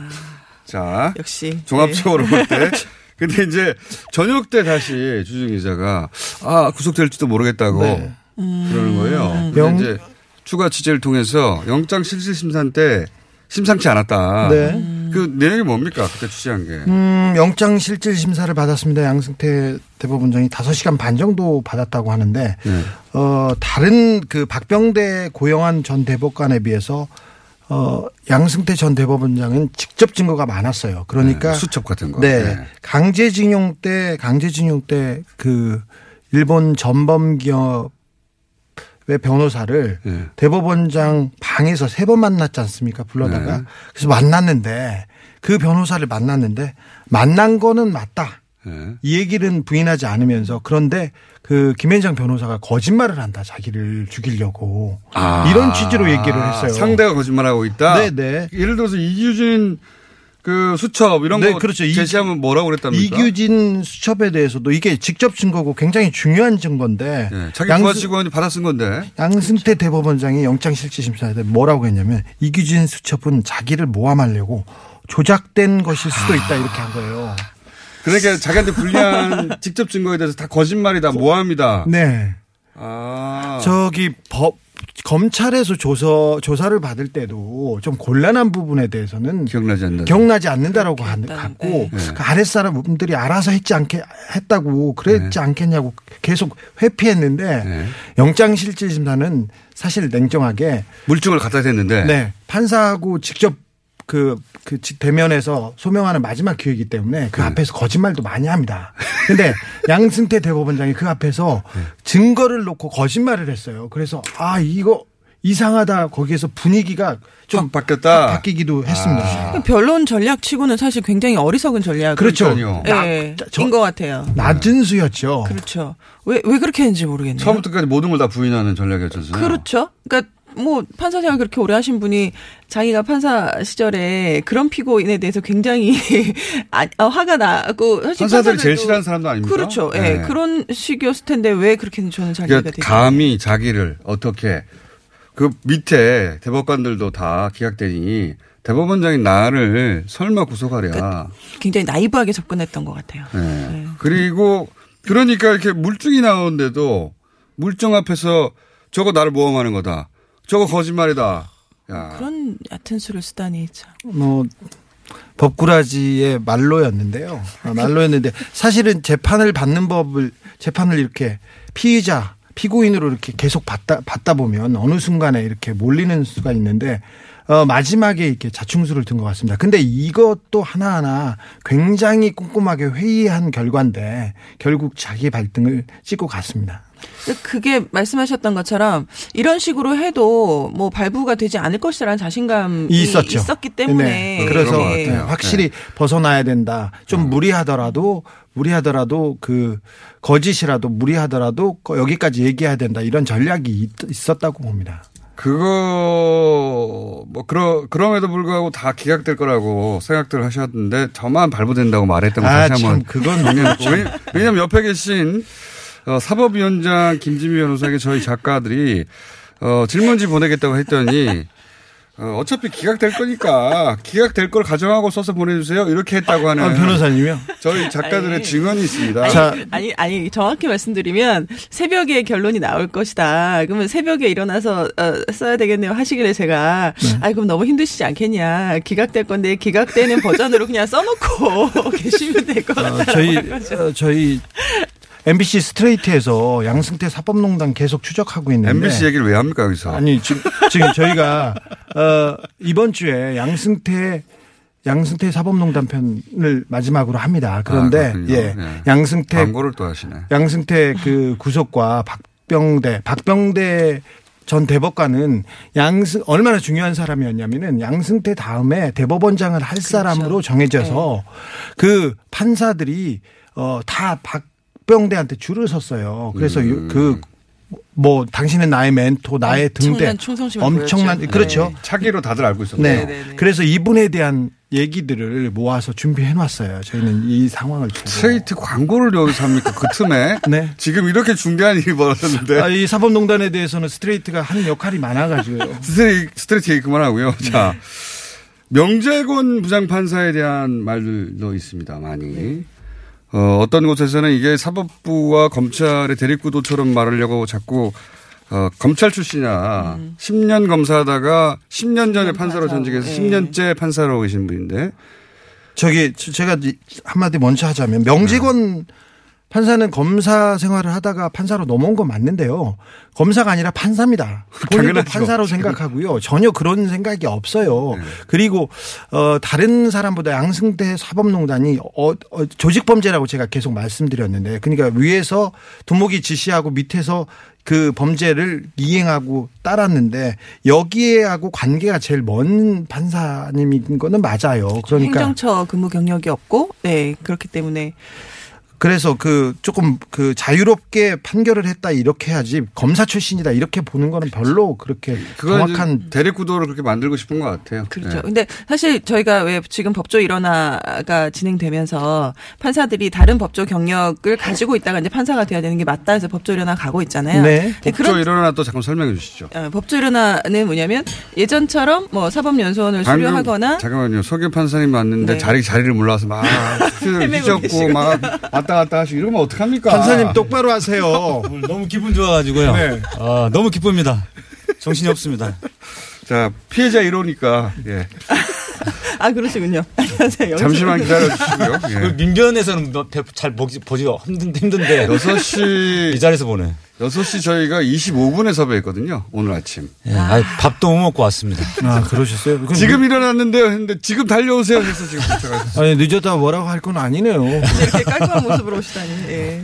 자, 역시 종합적으로 볼 때. 근데 이제 저녁 때 다시 주중 기자가 아 구속될지도 모르겠다고 네. 그러는 거예요. 근데 영- 이제 추가 취재를 통해서 영장 실질 심산 때 심상치 않았다. 네. 그 내용이 뭡니까 그때 취재한 게? 음, 영장 실질 심사를 받았습니다. 양승태 대법원장이 5시간 반 정도 받았다고 하는데 네. 어, 다른 그 박병대 고영한 전 대법관에 비해서 어, 양승태 전 대법원장은 직접 증거가 많았어요. 그러니까 네, 수첩 같은 거. 네. 네. 강제징용 때 강제징용 때 그 일본 전범 기업의 변호사를 네. 대법원장 방에서 세 번 만났지 않습니까? 불러다가 네. 그래서 만났는데 그 변호사를 만났는데 만난 거는 맞다. 네. 이 얘기는 부인하지 않으면서 그런데 그 김현장 변호사가 거짓말을 한다. 자기를 죽이려고 아, 이런 취지로 얘기를 했어요. 상대가 거짓말하고 있다. 네네. 예를 들어서 이규진 그 수첩 이런 네, 거 그렇죠. 이- 제시하면 뭐라고 그랬답니까? 이규진 수첩에 대해서도 이게 직접 증거고 굉장히 중요한 증거인데 네, 자기 양승- 부하 직원이 받아 쓴 건데. 양승태 대법원장이 영장실질심사에 대해 뭐라고 했냐면 이규진 수첩은 자기를 모함하려고 조작된 것일 수도 있다 이렇게 한 거예요. 그러니까 자기한테 불리한 직접 증거에 대해서 다 거짓말이다, 모함이다. 네. 아. 저기 법 검찰에서 조사 조사를 받을 때도 좀 곤란한 부분에 대해서는 기억나지 않는다. 기억나지 않는다라고 한- 갖고 네. 그 아랫사람들이 알아서 했지 않게 했다고 그랬지 네. 않겠냐고 계속 회피했는데 영장실질심사는 사실 냉정하게 물증을 갖다 댔는데. 네. 판사하고 직접 그, 그 지- 대면에서 소명하는 마지막 기회이기 때문에 네. 그 앞에서 거짓말도 많이 합니다. 근데 양승태 대법원장이 그 앞에서 네. 증거를 놓고 거짓말을 했어요. 그래서 아, 이거 이상하다. 거기에서 분위기가 좀 바뀌었다. 바뀌기도 했습니다. 변론 전략치고는 사실 굉장히 어리석은 전략. 그렇죠. 예, 저- 인것 같아요. 낮은 수였죠. 그렇죠. 왜, 왜 그렇게 했는지 모르겠네요. 처음부터까지 모든 걸 다 부인하는 전략이었잖아요. 그렇죠. 그러니까 뭐 판사 생활 그렇게 오래 하신 분이 자기가 판사 시절에 그런 피고인에 대해서 굉장히 아, 어, 화가 나고 사실 판사들이 제일 싫어하는 사람도 아닙니까? 그렇죠. 예. 네. 그런 식이었을 텐데 왜 그렇게 했는지 저는 잘 이해가 그러니까. 감히 자기를 어떻게 그 밑에 대법관들도 다 기각되니 대법원장인 나를 설마 구속하랴. 굉장히 나이브하게 접근했던 것 같아요. 네. 그리고 그러니까 이렇게 물증이 나오는데도 물증 앞에서 저거 나를 모함하는 거다. 저거 거짓말이다. 야. 그런 얕은 수를 쓰다니 참. 뭐 법꾸라지의 말로였는데요. 아, 말로였는데 사실은 재판을 받는 법을 재판을 이렇게 피의자 피고인으로 이렇게 계속 받다 받다 보면 어느 순간에 이렇게 몰리는 수가 있는데 어 마지막에 이렇게 자충수를 든 것 같습니다. 근데 이것도 하나하나 굉장히 꼼꼼하게 회의한 결과인데 결국 자기 발등을 찍고 갔습니다. 그게 말씀하셨던 것처럼 이런 식으로 해도 뭐 발부가 되지 않을 것이라는 자신감이 있었죠. 있었기 때문에 네. 그래서 예. 네, 확실히 벗어나야 된다. 좀 무리하더라도 무리하더라도 그 거짓이라도 무리하더라도 여기까지 얘기해야 된다. 이런 전략이 있- 있었다고 봅니다. 그거 뭐 그러 그럼에도 불구하고 다 기각될 거라고 생각들 하셨는데 저만 발부된다고 말했던 거 아, 다시 참, 한번 그건 왜냐면. 왜냐면 옆에 계신 어, 사법위원장 김지미 변호사에게 저희 작가들이 어, 질문지 보내겠다고 했더니 어, 어차피 기각될 거니까 기각될 걸 가정하고 써서 보내주세요. 이렇게 했다고 하는 아, 변호사님이요? 저희 작가들의 아니. 증언이 있습니다. 아니, 아니, 아니, 정확히 말씀드리면 새벽에 결론이 나올 것이다. 그러면 새벽에 일어나서 어, 써야 되겠네요. 하시길래 제가 아 그럼 너무 힘드시지 않겠냐. 기각될 건데 기각되는 버전으로 그냥 써놓고 계시면 될것 어, 저희 한 거죠. 어, 저희 MBC 스트레이트에서 양승태 사법농단 계속 추적하고 있는데 MBC 얘기를 왜 합니까 여기서? 아니 지금 지금 저희가 어, 이번 주에 양승태 양승태 사법농단 편을 마지막으로 합니다. 그런데 아. 예, 예. 양승태 광고를 또 하시네. 양승태 그 구속과 박병대 박병대 전 대법관은 양승 얼마나 중요한 사람이었냐면은 양승태 다음에 대법원장을 할 사람으로 정해져서 그 판사들이 어다 박 병대한테 줄을 섰어요. 그래서 음. 그뭐 당신은 나의 멘토, 나의 등대 엄청난 보였죠. 그렇죠. 네. 차기로 다들 알고 있었고. 네. 그래서 이분에 대한 얘기들을 모아서 준비해 놨어요. 저희는 이 상황을. 스트레이트 광고를 여기서 합니까? 그 틈에? 네. 지금 이렇게 중대한 일이 벌어졌는데. 아, 이 사법농단에 대해서는 스트레이트가 하는 역할이 많아가지고요. 스트레이트, 스트레이트 얘기 그만하고요. 네. 자. 명재권 부장판사에 대한 말들도 있습니다. 많이. 어, 어떤 곳에서는 이게 사법부와 검찰의 대립구도처럼 말하려고 자꾸 어, 검찰 출신이야. 10년 검사하다가 10년 전에 판사로 전직해서 예. 10년째 판사로 계신 분인데. 저기 저- 제가 이- 한마디 먼저 하자면 명직원 판사는 검사 생활을 하다가 판사로 넘어온 건 맞는데요. 검사가 아니라 판사입니다. 본인도. 판사로 생각하고요. 전혀 그런 생각이 없어요. 그리고 어 다른 사람보다 양승태 사법농단이 어, 어, 조직 범죄라고 제가 계속 말씀드렸는데 그러니까 위에서 두목이 지시하고 밑에서 그 범죄를 이행하고 따랐는데 여기에하고 관계가 제일 먼 판사님인 거는 맞아요. 그러니까 행정처 근무 경력이 없고, 네 그렇기 때문에 그래서 그 조금 그 자유롭게 판결을 했다 이렇게 해야지 검사 출신이다 이렇게 보는 거는 별로 그렇게 정확한 대립 구도를 그렇게 만들고 싶은 것 같아요. 그렇죠. 네. 근데 사실 저희가 왜 지금 법조 일원화가 진행되면서 판사들이 다른 법조 경력을 가지고 있다가 이제 판사가 돼야 되는 게 맞다 해서 법조 일원화 가고 있잖아요. 네. 네, 법조 일어나 또 잠깐 설명해 주시죠. 어, 법조 일원화는 뭐냐면 예전처럼 뭐 사법연수원을 수료하거나 잠깐만요. 서교 판사님 왔는데 네. 자리 자리를 몰라서 막 계시고. 막 왔다 갔다 하시고 이러면 어떡합니까? 판사님 똑바로 하세요. 너무 기분 좋아가지고요. 네. 아, 너무 기쁩니다. 정신이 없습니다. 자 피해자 1호니까 예. 아 그러시군요. 안녕하세요. 잠시만 기다려 주시고요. 예. 그 민변에서는 뭐 배- 잘 보기, 보기가 힘든, 힘든데. 6시 이 자리에서 보네. 6시 저희가 25분에 섭외했거든요. 오늘 아침. 예, 아, 밥도 못 먹고 왔습니다. 아 그러셨어요? 그럼 지금 일어났는데요. 했는데 지금 달려오세요. 해서 지금 도착하셨어요. 아니 늦었다 뭐라고 할 건 아니네요. 이렇게 깔끔한 모습으로 오시다니. 예.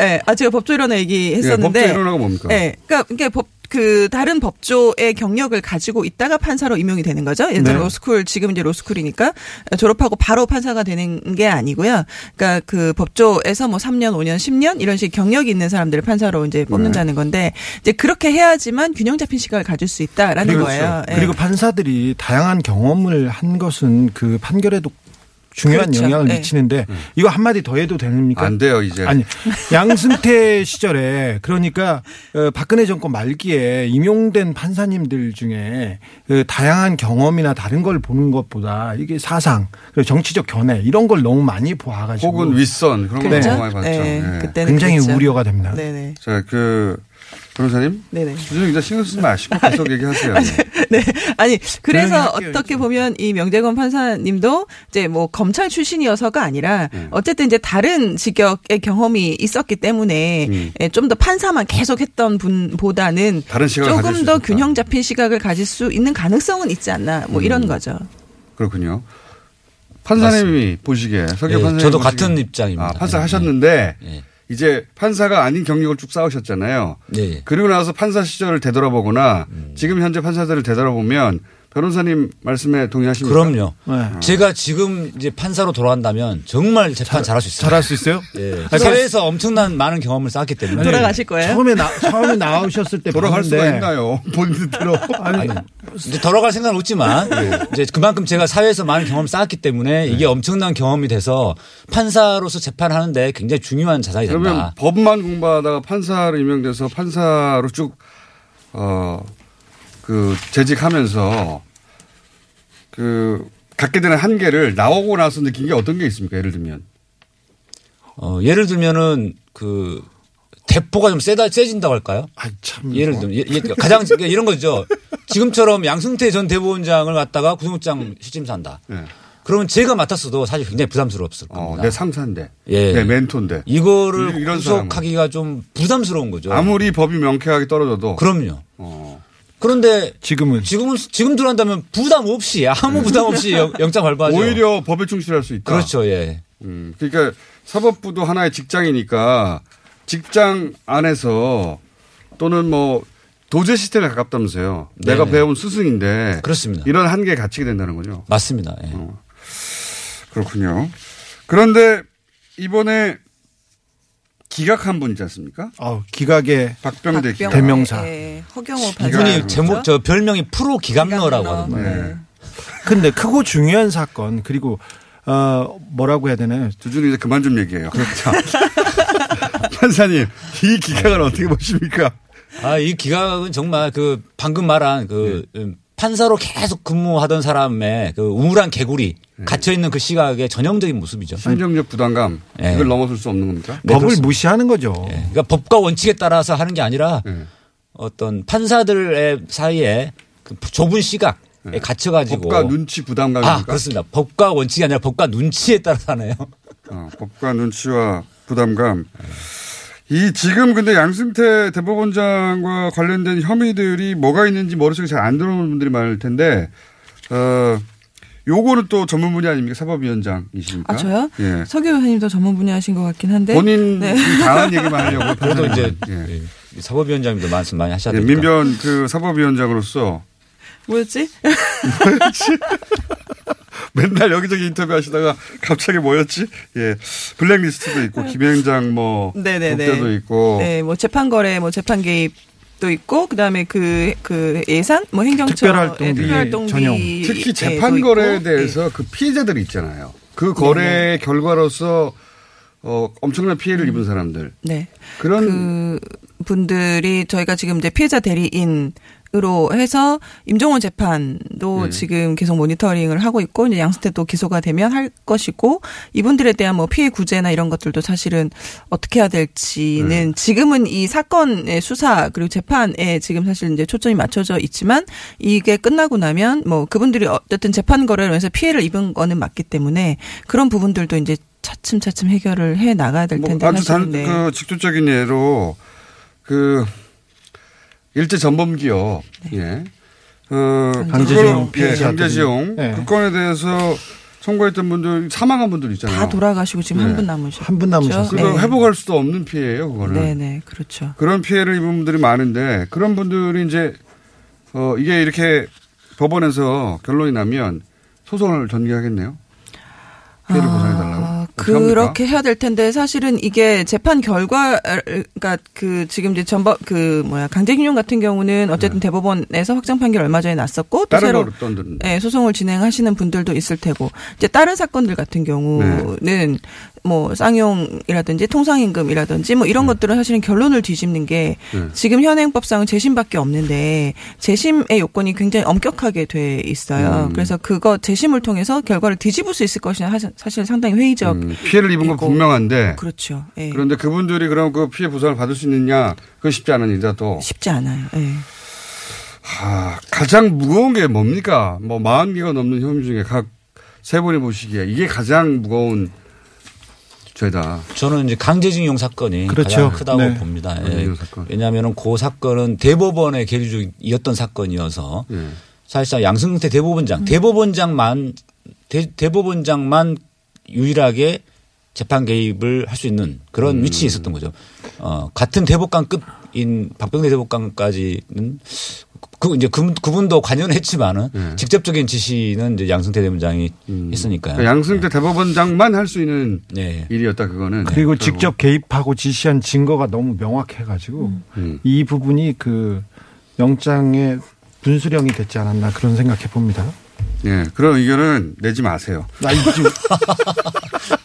예. 아 제가 법조 일원화 얘기했었는데. 예, 법조 일원화가 뭡니까? 예. 그러니까 이게 법. 그 다른 법조의 경력을 가지고 있다가 판사로 임용이 되는 거죠. 들어 네. 로스쿨 지금 이제 로스쿨이니까 졸업하고 바로 판사가 되는 게 아니고요. 그러니까 그 법조에서 뭐 3년, 5년, 10년 이런 식 경력이 있는 사람들을 판사로 이제 뽑는다는 건데 이제 그렇게 해야지만 균형 잡힌 시각을 가질 수 있다라는 그리고, 거예요. 예. 그리고 판사들이 다양한 경험을 한 것은 그 판결에도 중요한 그렇죠. 영향을 네. 미치는데 이거 한마디 더 해도 됩니까? 안 돼요, 이제. 아니 양승태 시절에 그러니까 어, 박근혜 정권 말기에 임용된 판사님들 중에 그 다양한 경험이나 다른 걸 보는 것보다 이게 사상 그리고 정치적 견해 이런 걸 너무 많이 보아가지고 혹은 윗선 그런 거 네. 너무 많이 봤죠. 네, 예. 그때는 굉장히 그랬죠. 우려가 됩니다. 네네. 자, 그 변호사님. 네네. 주정 기자 신경 쓰지 마시고 계속 얘기하세요. 네. 아니, 그래서 조용히 할게요, 어떻게 보면 이 명재건 판사님도 이제 뭐 검찰 출신이어서가 아니라 네. 어쨌든 이제 다른 직역의 경험이 있었기 때문에 예, 좀더 판사만 계속 했던 분보다는 음. 다른 시각을 가질 조금 수 더. 균형 잡힌 시각을 가질 수 있는 가능성은 있지 않나 뭐 이런 음. 거죠. 그렇군요. 판사님이 보시기에 서교 예, 판사님 저도 보시기에- 같은 입장입니다. 아, 판사 하셨는데 예. 이제 판사가 아닌 경력을 쭉 쌓으셨잖아요. 예. 그리고 나서 판사 시절을 되돌아보거나 지금 현재 판사들을 되돌아보면 변호사님 말씀에 동의하십니까? 그럼요. 네. 제가 지금 이제 판사로 돌아간다면 정말 재판 잘 할 수 있어요. 잘할 수 있어요? 예. 아니, 사회에서 엄청난 많은 경험을 쌓았기 때문에 돌아가실 거예요? 처음에 나 처음에 나오셨을 때 돌아갈 수가 있나요? 본인 대로. 아니, 이제 돌아갈 생각은 없지만 이제 그만큼 제가 사회에서 많은 경험을 쌓았기 때문에 이게 엄청난 경험이 돼서 판사로서 재판하는데 굉장히 중요한 자산이 그러면 된다. 법만 공부하다가 판사로 임명돼서 판사로 쭉, 어, 그, 재직하면서 그, 갖게 되는 한계를 나오고 나서 느낀 게 어떤 게 있습니까? 예를 들면. 어, 예를 들면은 그 대포가 좀 세다 세진다고 할까요? 참. 예를 들면 예- 예- 가장 그러니까 이런 거죠. 지금처럼 양승태 전 대법원장을 갖다가 구속장 실질심사한다. 그러면 제가 맡았어도 사실 굉장히 부담스러웠을 겁니다. 어, 내 상사인데. 예. 내 멘토인데. 이거를. 구속하기가 좀 부담스러운 거죠. 아무리 법이 명쾌하게 떨어져도. 그럼요. 어. 그런데 지금은 지금은 지금 들어간다면 부담 없이 아무 부담 없이 영- 영장 발부하죠. 오히려 법에 충실할 수 있다. 그렇죠. 예. 음, 그러니까 사법부도 하나의 직장이니까 직장 안에서 또는 뭐 도제 시스템에 가깝다면서요. 내가 네네. 배운 스승인데 그렇습니다. 이런 한계에 갇히게 된다는 거죠. 맞습니다. 예. 어. 그렇군요. 그런데 이번에 기각한 분 있지 않습니까? 어, 기각의 박병대 박병- 대명사. 예, 허경호 기각. 이분이 제목 저 별명이 프로 기각러라고 하던데. 네. 근데 크고 중요한 사건 그리고 어 뭐라고 해야 되나요? 두준이 이제 그만 좀 얘기해요. 그렇죠. 판사님, 이 기각을 어떻게 보십니까? 아, 이 기각은 정말 그 방금 말한 그 네. 음, 판사로 계속 근무하던 사람의 그 우물한 개구리 네. 갇혀 있는 그 시각의 전형적인 모습이죠. 심정적 부담감 예. 이걸 넘어설 수 없는 겁니까? 네, 법을 그렇습니다. 무시하는 거죠. 그러니까 법과 원칙에 따라서 하는 게 아니라 네. 어떤 판사들의 사이에 그 좁은 시각 에 갇혀가지고 네. 법과 눈치 부담감입니까? 아 그렇습니다. 법과 원칙이 아니라 법과 눈치에 따라서 하네요. 어, 법과 눈치와 부담감. 이 지금 근데 양승태 대법원장과 관련된 혐의들이 뭐가 있는지 머릿속에 잘 안 들어오는 분들이 많을 텐데, 어, 요거는 또 전문 분야 아닙니까? 사법위원장이십니까? 아 저요? 예. 서교 의원님도 전문 분야하신 것 같긴 한데. 본인 네. 강한 얘기만 하려고. 그래도 이제 예. 예, 사법위원장님도 말씀 많이 하셔야 예. 민변 그 사법위원장으로서 뭐였지? 맨날 여기저기 인터뷰 하시다가 갑자기 뭐였지? 예. 블랙리스트도 있고, 김현장 뭐, 네네네. 독대도 있고. 네, 뭐 재판 거래, 뭐 재판 개입 도 있고, 그다음에 그그 예산, 뭐 행정처, 특별활동비 예, 특별활동비 전용. 예, 특히 도 재판 거래에 예. 대해서 그 피해자들이 있잖아요. 그 거래의 결과로서 어, 엄청난 피해를 입은 사람들. 네. 그런 그 분들이 저희가 지금 이제 피해자 대리인 으로 해서 임종원 재판도 네. 지금 계속 모니터링을 하고 있고 이제 양승태도 기소가 되면 할 것이고 이분들에 대한 뭐 피해 구제나 이런 것들도 사실은 어떻게 해야 될지는 네. 지금은 이 사건의 수사 그리고 재판에 지금 사실 이제 초점이 맞춰져 있지만 이게 끝나고 나면 뭐 그분들이 어쨌든 재판 거래를 해서 피해를 입은 거는 맞기 때문에 그런 부분들도 이제 차츰차츰 해결을 해 나가야 될 텐데 뭐 아주 단, 사실은 네. 그 직접적인 예로 그 일제 전범 기업 예. 어, 강제징용 그걸, 예. 강제징용 네. 그 건에 대해서 선고했던 분들 사망한 분들 있잖아요. 다 돌아가시고 지금 네. 한분 남으셨죠. 한분 남으셨어요. 그거 네. 회복할 수도 없는 피해예요, 그거는. 네 네 그렇죠. 그런 피해를 입은 분들이 많은데 그런 분들이 이제 어 이게 이렇게 법원에서 결론이 나면 소송을 전개하겠네요. 피해를 보상해 달라고. 어떻게 합니까? 아, 그렇게 해야 될 텐데 사실은 이게 재판 결과 그러니까 그 지금 이제 전법 그 뭐야 강제징용 같은 경우는 어쨌든 대법원에서 확정 판결 얼마 전에 났었고 또 네. 다른 새로. 예, 소송을 진행하시는 분들도 있을 테고 이제 다른 사건들 같은 경우는 네. 뭐 쌍용이라든지 통상임금이라든지 뭐 이런 것들은 사실은 결론을 뒤집는 게 네. 지금 현행법상은 재심밖에 없는데 재심의 요건이 굉장히 엄격하게 돼 있어요. 음. 그래서 그거 재심을 통해서 결과를 뒤집을 수 있을 것이냐 하- 사실 상당히 회의적. 음, 피해를 입은 건 분명한데. 그렇죠. 예. 그런데 그분들이 그럼 그 피해 보상을 받을 수 있느냐 그건 쉽지 않은 일이다 쉽지 않아요. 예. 하, 가장 무거운 게 뭡니까? 뭐 40개가 넘는 혐의 중에 각 세 분이 보시기에 이게 가장 무거운 죄다. 저는 이제 강제징용 사건이 그렇죠. 가장 크다고 네. 봅니다. 예. 사건. 왜냐하면 그 사건은 대법원의 계류적이었던 사건이어서 예. 사실상 양승태 대법원장, 대법원장만 대, 대법원장만 유일하게 재판 개입을 할 수 있는 그런 위치에 있었던 거죠. 어, 같은 대법관급인 박병대 대법관까지는 그 이제 그, 그분도 관여는 했지만은 네. 직접적인 지시는 이제 양승태 대법원장이 했으니까요. 그러니까 양승태 대법원장만 할 수 있는 네. 일이었다 그거는. 그리고. 직접 개입하고 지시한 증거가 너무 명확해가지고 음. 이 부분이 그 영장의 분수령이 됐지 않았나 그런 생각해 봅니다. 예, 그런 의견은 내지 마세요. 나 이제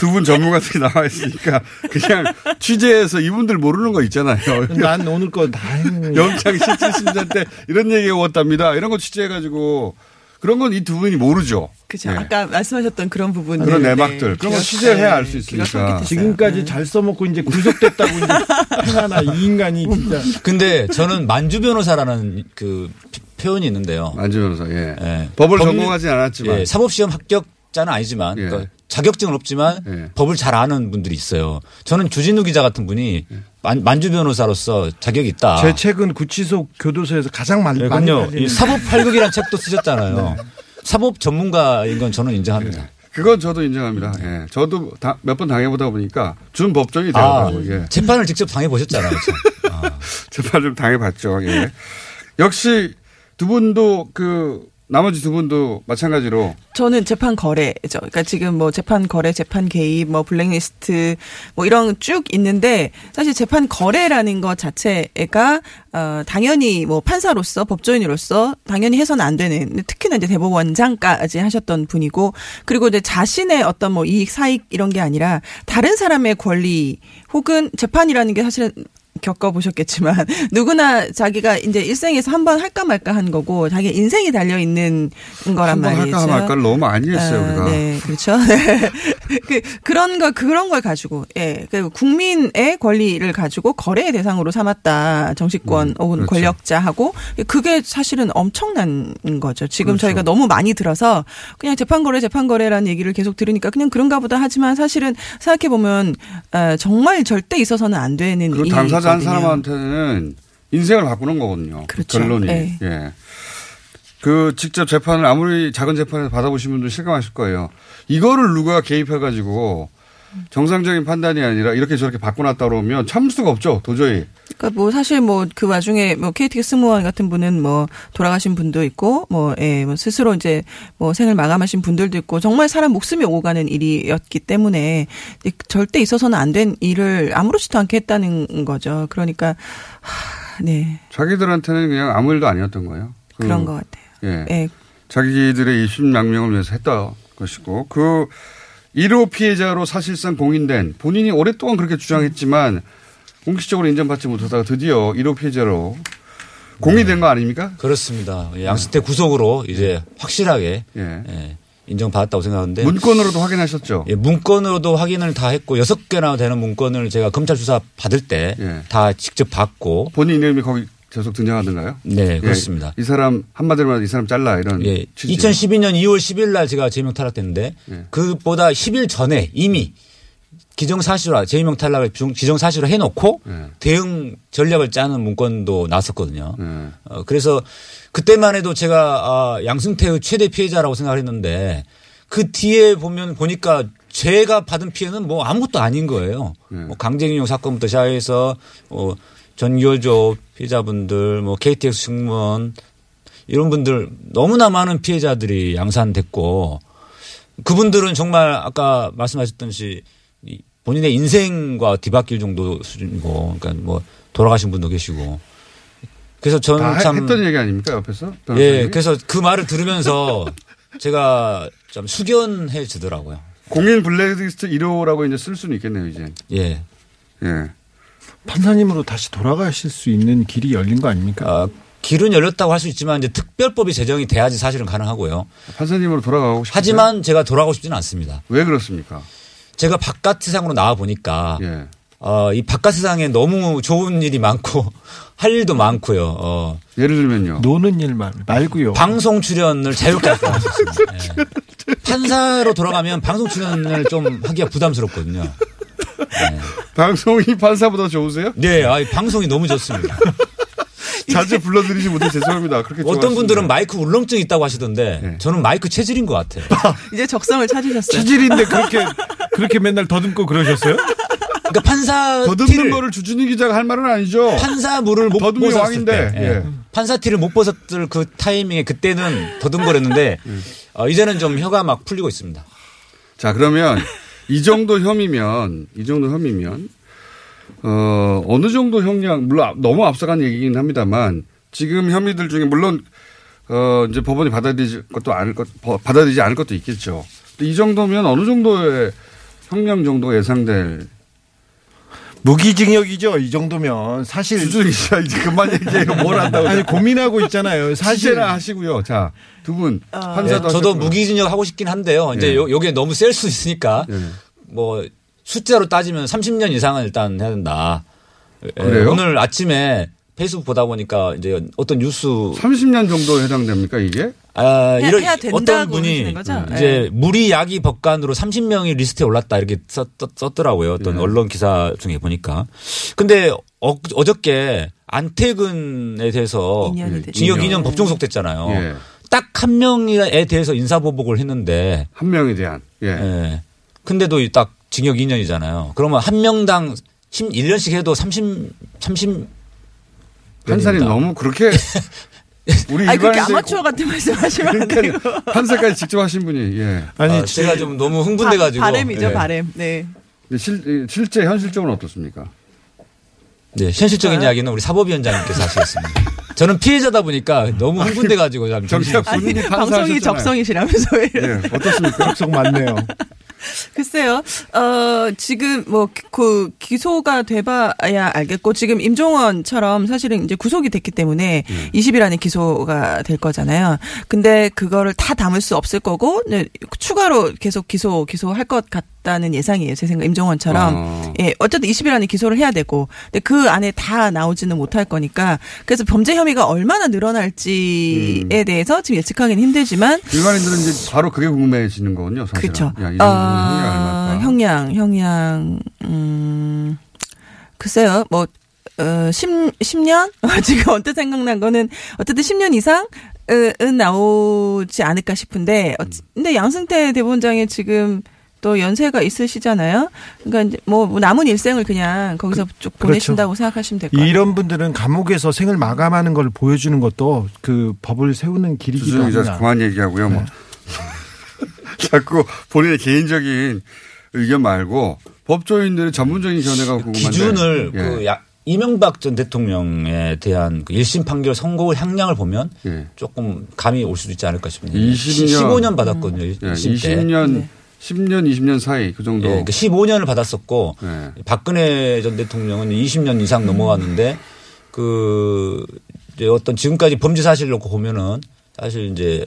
두 분 전문가들이 나와 있으니까 그냥 취재해서 이분들 모르는 거 있잖아요. 난 오늘 거 다 했는데. 영장 실질심사 때 이런 얘기가 왔답니다. 이런 거 취재해가지고 그런 건 이 두 분이 모르죠. 그죠. 예. 아까 말씀하셨던 그런 부분. 그런 내막들. 그런 거 취재를 해야 알 수 있으니까. 지금까지 잘 써먹고 이제 구속됐다고 이제 하나 이 인간이 진짜. 근데 저는 만주 변호사라는 그 피- 표현이 있는데요. 만주 변호사, 예. 법을 전공하진 않았지만. 예, 사법시험 합격 자는 아니지만 예. 그러니까 자격증은 없지만 법을 잘 아는 분들이 있어요. 저는 주진우 기자 같은 분이 예. 만, 만주 변호사로서 자격이 있다. 제 책은 구치소 교도소에서 가장 많이 네, 많이 그럼요. 팔리는 이 사법 활극이라는 책도 쓰셨잖아요. 사법 전문가인 건 저는 인정합니다. 그건 저도 인정합니다. 예. 저도 몇 번 당해보다 보니까 준 법정이 아, 되더라고요. 이게. 재판을 직접 당해 보셨잖아요. 재판 좀 당해봤죠. 예. 역시 두 분도 그 나머지 두 분도 마찬가지로 저는 재판 거래죠. 그러니까 지금 뭐 재판 거래, 재판 개입, 뭐 블랙리스트 뭐 이런 쭉 있는데 사실 재판 거래라는 것 자체가 어 당연히 뭐 판사로서 법조인으로서 당연히 해서는 안 되는 특히나 이제 대법원장까지 하셨던 분이고 그리고 이제 자신의 어떤 뭐 이익 사익 이런 게 아니라 다른 사람의 권리 혹은 재판이라는 게 사실은 겪어보셨겠지만 누구나 자기가 이제 일생에서 한 번 할까 말까 한 거고 자기 인생이 달려 있는 거란 말이죠. 할까 말까를 너무 많이 했어요, 아, 우리가. 네, 그렇죠. 그 그런 거 그런 걸 가지고 예, 그 국민의 권리를 가지고 거래의 대상으로 삼았다 정치권 음, 혹은 그렇죠. 권력자하고 그게 사실은 엄청난 거죠. 지금 그렇죠. 저희가 너무 많이 들어서 그냥 재판 거래 재판 거래라는 얘기를 계속 들으니까 그냥 그런가 보다 하지만 사실은 생각해 보면 어, 정말 절대 있어서는 안 되는 그 일이거든요. 당사자 한 사람한테는 인생을 바꾸는 거거든요. 그 그렇죠. 결론이. 네. 예. 그 직접 재판을 아무리 작은 재판에서 받아보신 분들 실감하실 거예요. 이거를 누가 개입해가지고 정상적인 판단이 아니라 이렇게 저렇게 바꿔놨다 그러면 참을 수가 없죠. 도저히. 그러니까 뭐 사실 뭐 그 와중에 뭐 KTX 승무원 같은 분은 뭐 돌아가신 분도 있고 뭐, 예, 뭐 스스로 이제 뭐 생을 마감하신 분들도 있고 정말 사람 목숨이 오고 가는 일이었기 때문에 절대 있어서는 안 된 일을 아무렇지도 않게 했다는 거죠. 그러니까 하, 네 자기들한테는 그냥 아무 일도 아니었던 거예요. 그, 그런 것 같아요. 예. 예. 자기들의 입신양명을 위해서 했다 것이고 그 1호 피해자로 사실상 공인된 본인이 오랫동안 그렇게 주장했지만 공식적으로 인정받지 못하다가 드디어 1호 피해자로 공인된 거 아닙니까? 그렇습니다. 양승태 구속으로 이제 확실하게 예. 예, 인정받았다고 생각하는데 문건으로도 확인하셨죠? 예, 문건으로도 확인을 다 했고 여섯 개나 되는 문건을 제가 검찰 수사 받을 때 다 직접 받고 본인 이름이 거기 계속 등장하던가요? 네 예, 그렇습니다. 이 사람 한마디로 말해서 이 사람 잘라 이런 예, 취지. 2012년 2월 10일 날 제가 제명 탈락됐는데 예. 그보다 10일 전에 이미 기정사실화 제명 탈락을 중- 기정사실화 해놓고 예. 대응 전략을 짜는 문건도 나왔었거든요. 예. 어, 그래서 그때만 해도 제가 아, 양승태의 최대 피해자라고 생각했는데 그 뒤에 보면 보니까 제가 받은 피해는 뭐 아무것도 아닌 거예요. 뭐 강제징용 사건부터 시작해서 뭐 전교조 피해자분들, 뭐 KTX 승무원 이런 분들 너무나 많은 피해자들이 양산됐고 그분들은 정말 아까 말씀하셨듯이 이 본인의 인생과 뒤바뀔 정도 수준이고 그러니까 뭐 돌아가신 분도 계시고 그래서 저는 다참 했던 얘기 아닙니까 옆에서? 예? 그래서 그 말을 들으면서 제가 좀 숙연해지더라고요. 공인 블랙리스트 1호라고 이제 쓸 수는 있겠네요 이제. 예. 예. 판사님으로 다시 돌아가실 수 있는 길이 열린 거 아닙니까? 아, 길은 열렸다고 할 수 있지만 이제 특별법이 제정이 돼야지 사실은 가능하고요. 판사님으로 돌아가고 싶으세요? 하지만 제가 돌아가고 싶지는 않습니다. 왜 그렇습니까? 제가 바깥 세상으로 나와 보니까 예. 어, 이 바깥 세상에 너무 좋은 일이 많고 할 일도 많고요. 어. 예를 들면요. 노는 일만 말고요. 방송 출연을 자유롭게 할수 있습니다. 예. 판사로 돌아가면 방송 출연을 좀 하기가 부담스럽거든요. 방송이 판사보다 좋으세요? 네, 아, 방송이 너무 좋습니다. 자주 불러드리지 못해 죄송합니다. 그렇게 어떤. 분들은 마이크 울렁증 있다고 하시던데 네. 저는 마이크 체질인 것 같아요. 이제 적성을 찾으셨어요. 체질인데 그렇게 그렇게 맨날 더듬고 그러셨어요? 그러니까 판사 더듬는 거를 주준희 기자가 할 말은 아니죠. 판사 물을 못 더듬이 벗었을 왕인데. 때, 예. 예. 판사 티를 못 벗었을 그 타이밍에 그때는 더듬거렸는데 어, 이제는 좀 혀가 막 풀리고 있습니다. 자, 그러면 이 정도 혐의면, 이 정도 혐의면, 어, 어느 정도 형량, 물론 앞- 너무 앞서간 얘기긴 합니다만, 지금 혐의들 중에 물론, 어, 이제 법원이 받아들이지 것도 않을 것, 버- 받아들이지 않을 것도 있겠죠. 이 정도면 어느 정도의 형량 정도 예상될 무기징역이죠. 이 정도면 사실 주준희 기자 이제 그만 얘기해요. 뭘 한다고. 아니 고민하고 있잖아요. 사실 하시고요. 자, 두 분. 예, 판사도 저도 하셨고요. 무기징역 하고 싶긴 한데요. 이제 예. 요, 요게 너무 셀 수 있으니까 뭐 숫자로 따지면 30년 이상은 일단 해야 된다. 예, 그래요? 오늘 아침에 페이스북 보다 보니까 이제 어떤 뉴스 30년 정도 해당됩니까, 이게? 아, 해야- 이런 해야 된다고 어떤 분이 하시는 거죠? 이제 네. 물의 야기 법관으로 30명이 리스트에 올랐다 이렇게 썼, 더라고요 어떤 네. 언론 기사 중에 보니까. 근데 어, 어저께 안태근에 대해서 됐죠. 징역 2년. 2년 법정 구속됐잖아요. 예. 딱 한 명에 대해서 인사보복을 했는데 한 명에 대한. 예. 예. 근데도 딱 징역 2년이잖아요. 그러면 한 명당 1년씩 해도 30 30 판사님 너무 그렇게 우리 아니 그렇게 아마추어 같은 말씀하시면 안 되고. 판사까지 직접 하신 분이 예. 아니 아, 제가 좀 너무 흥분돼가지고 바 램이죠 예. 바램. 네. 근데 실, 실제 현실적으로 어떻습니까? 네, 현실적인 이야기는 우리 사법위원장님께서 하시겠습니다. 저는 피해자다 보니까 너무 흥분돼가지고 참 정치학 본인이 방송이 판사하셨잖아요. 적성이시라면서 왜 이래. 예, 어떻습니까? 적성 많네요. 글쎄요. 어, 지금 뭐 그 기소가 돼봐야 알겠고 지금 임종원처럼 사실은 이제 구속이 됐기 때문에 음. 20일 안에 기소가 될 거잖아요. 근데 그거를 다 담을 수 없을 거고 네, 추가로 계속 기소 기소할 것 같 다는 예상이에요. 제 생각 임종원처럼. 어. 예, 어쨌든 20일 안에 기소를 해야 되고, 근데 그 안에 다 나오지는 못할 거니까, 그래서 범죄 혐의가 얼마나 늘어날지에 음. 대해서 지금 예측하기는 힘들지만, 일반인들은 이제 바로 그게 궁금해지는 거군요. 그렇죠. 야, 얼마일까? 형량, 형량, 음, 글쎄요, 뭐, 어, 10, 10년? 지금 언뜻 생각난 거는, 어쨌든 10년 이상? 은 나오지 않을까 싶은데, 어, 근데 양승태 대본장이 지금 또 연세가 있으시잖아요. 그러니까 이제 뭐 남은 일생을 그냥 거기서 쭉 그렇죠. 보내신다고 생각하시면 될 것 같아요. 이런 분들은 감옥에서 생을 마감하는 걸 보여주는 것도 그 법을 세우는 길이기도 합니다. 그만 얘기하고요. 네. 뭐. 자꾸 본인의 개인적인 의견 말고 법조인들의 전문적인 견해가 궁금한데. 기준을 예. 그 야, 이명박 전 대통령에 대한 그 1심 판결 선고 향량을 보면 예. 조금 감이 올 수도 있지 않을까 싶네요. 20년 15년 받았거든요. 예, 1심 때. 20년, 10년, 20년 사이 그 정도. 예, 그러니까 15년을 받았었고 예. 박근혜 전 대통령은 20년 이상 넘어갔는데 그 이제 어떤 지금까지 범죄 사실을 놓고 보면은 사실 이제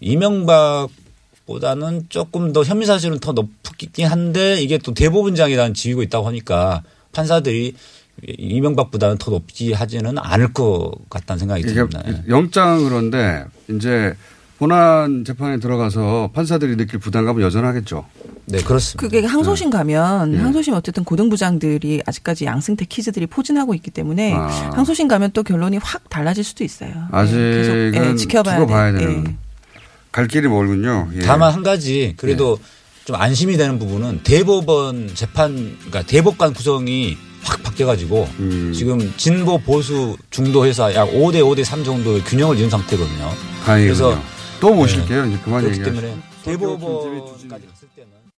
이명박보다는 조금 더 혐의 사실은 더 높긴 한데 이게 또 대법원장이라는 지위가 있다고 하니까 판사들이 이명박보다는 더 높지 하지는 않을 것 같다는 생각이 듭니다. 예. 영장 그런데 이제 본안 재판에 들어가서 판사들이 느낄 부담감은 여전하겠죠. 네, 그렇습니다. 그게 항소심 가면 예. 항소심 어쨌든 고등부장들이 아직까지 양승태 키즈들이 포진하고 있기 때문에 아. 항소심 가면 또 결론이 확 달라질 수도 있어요. 예, 아직은 계속, 예, 지켜봐야 봐야. 되는 예. 갈 길이 멀군요. 예. 다만 한 가지 그래도 좀 안심이 되는 부분은 대법원 재판 그러니까 대법관 구성이 확 바뀌어가지고 음. 지금 진보 보수 중도해서 약 5대 5대 3 정도의 균형을 이룬 상태거든요. 다행이군요. 그래서 또 모실게요. 이제 그만. 때문에 대법원까지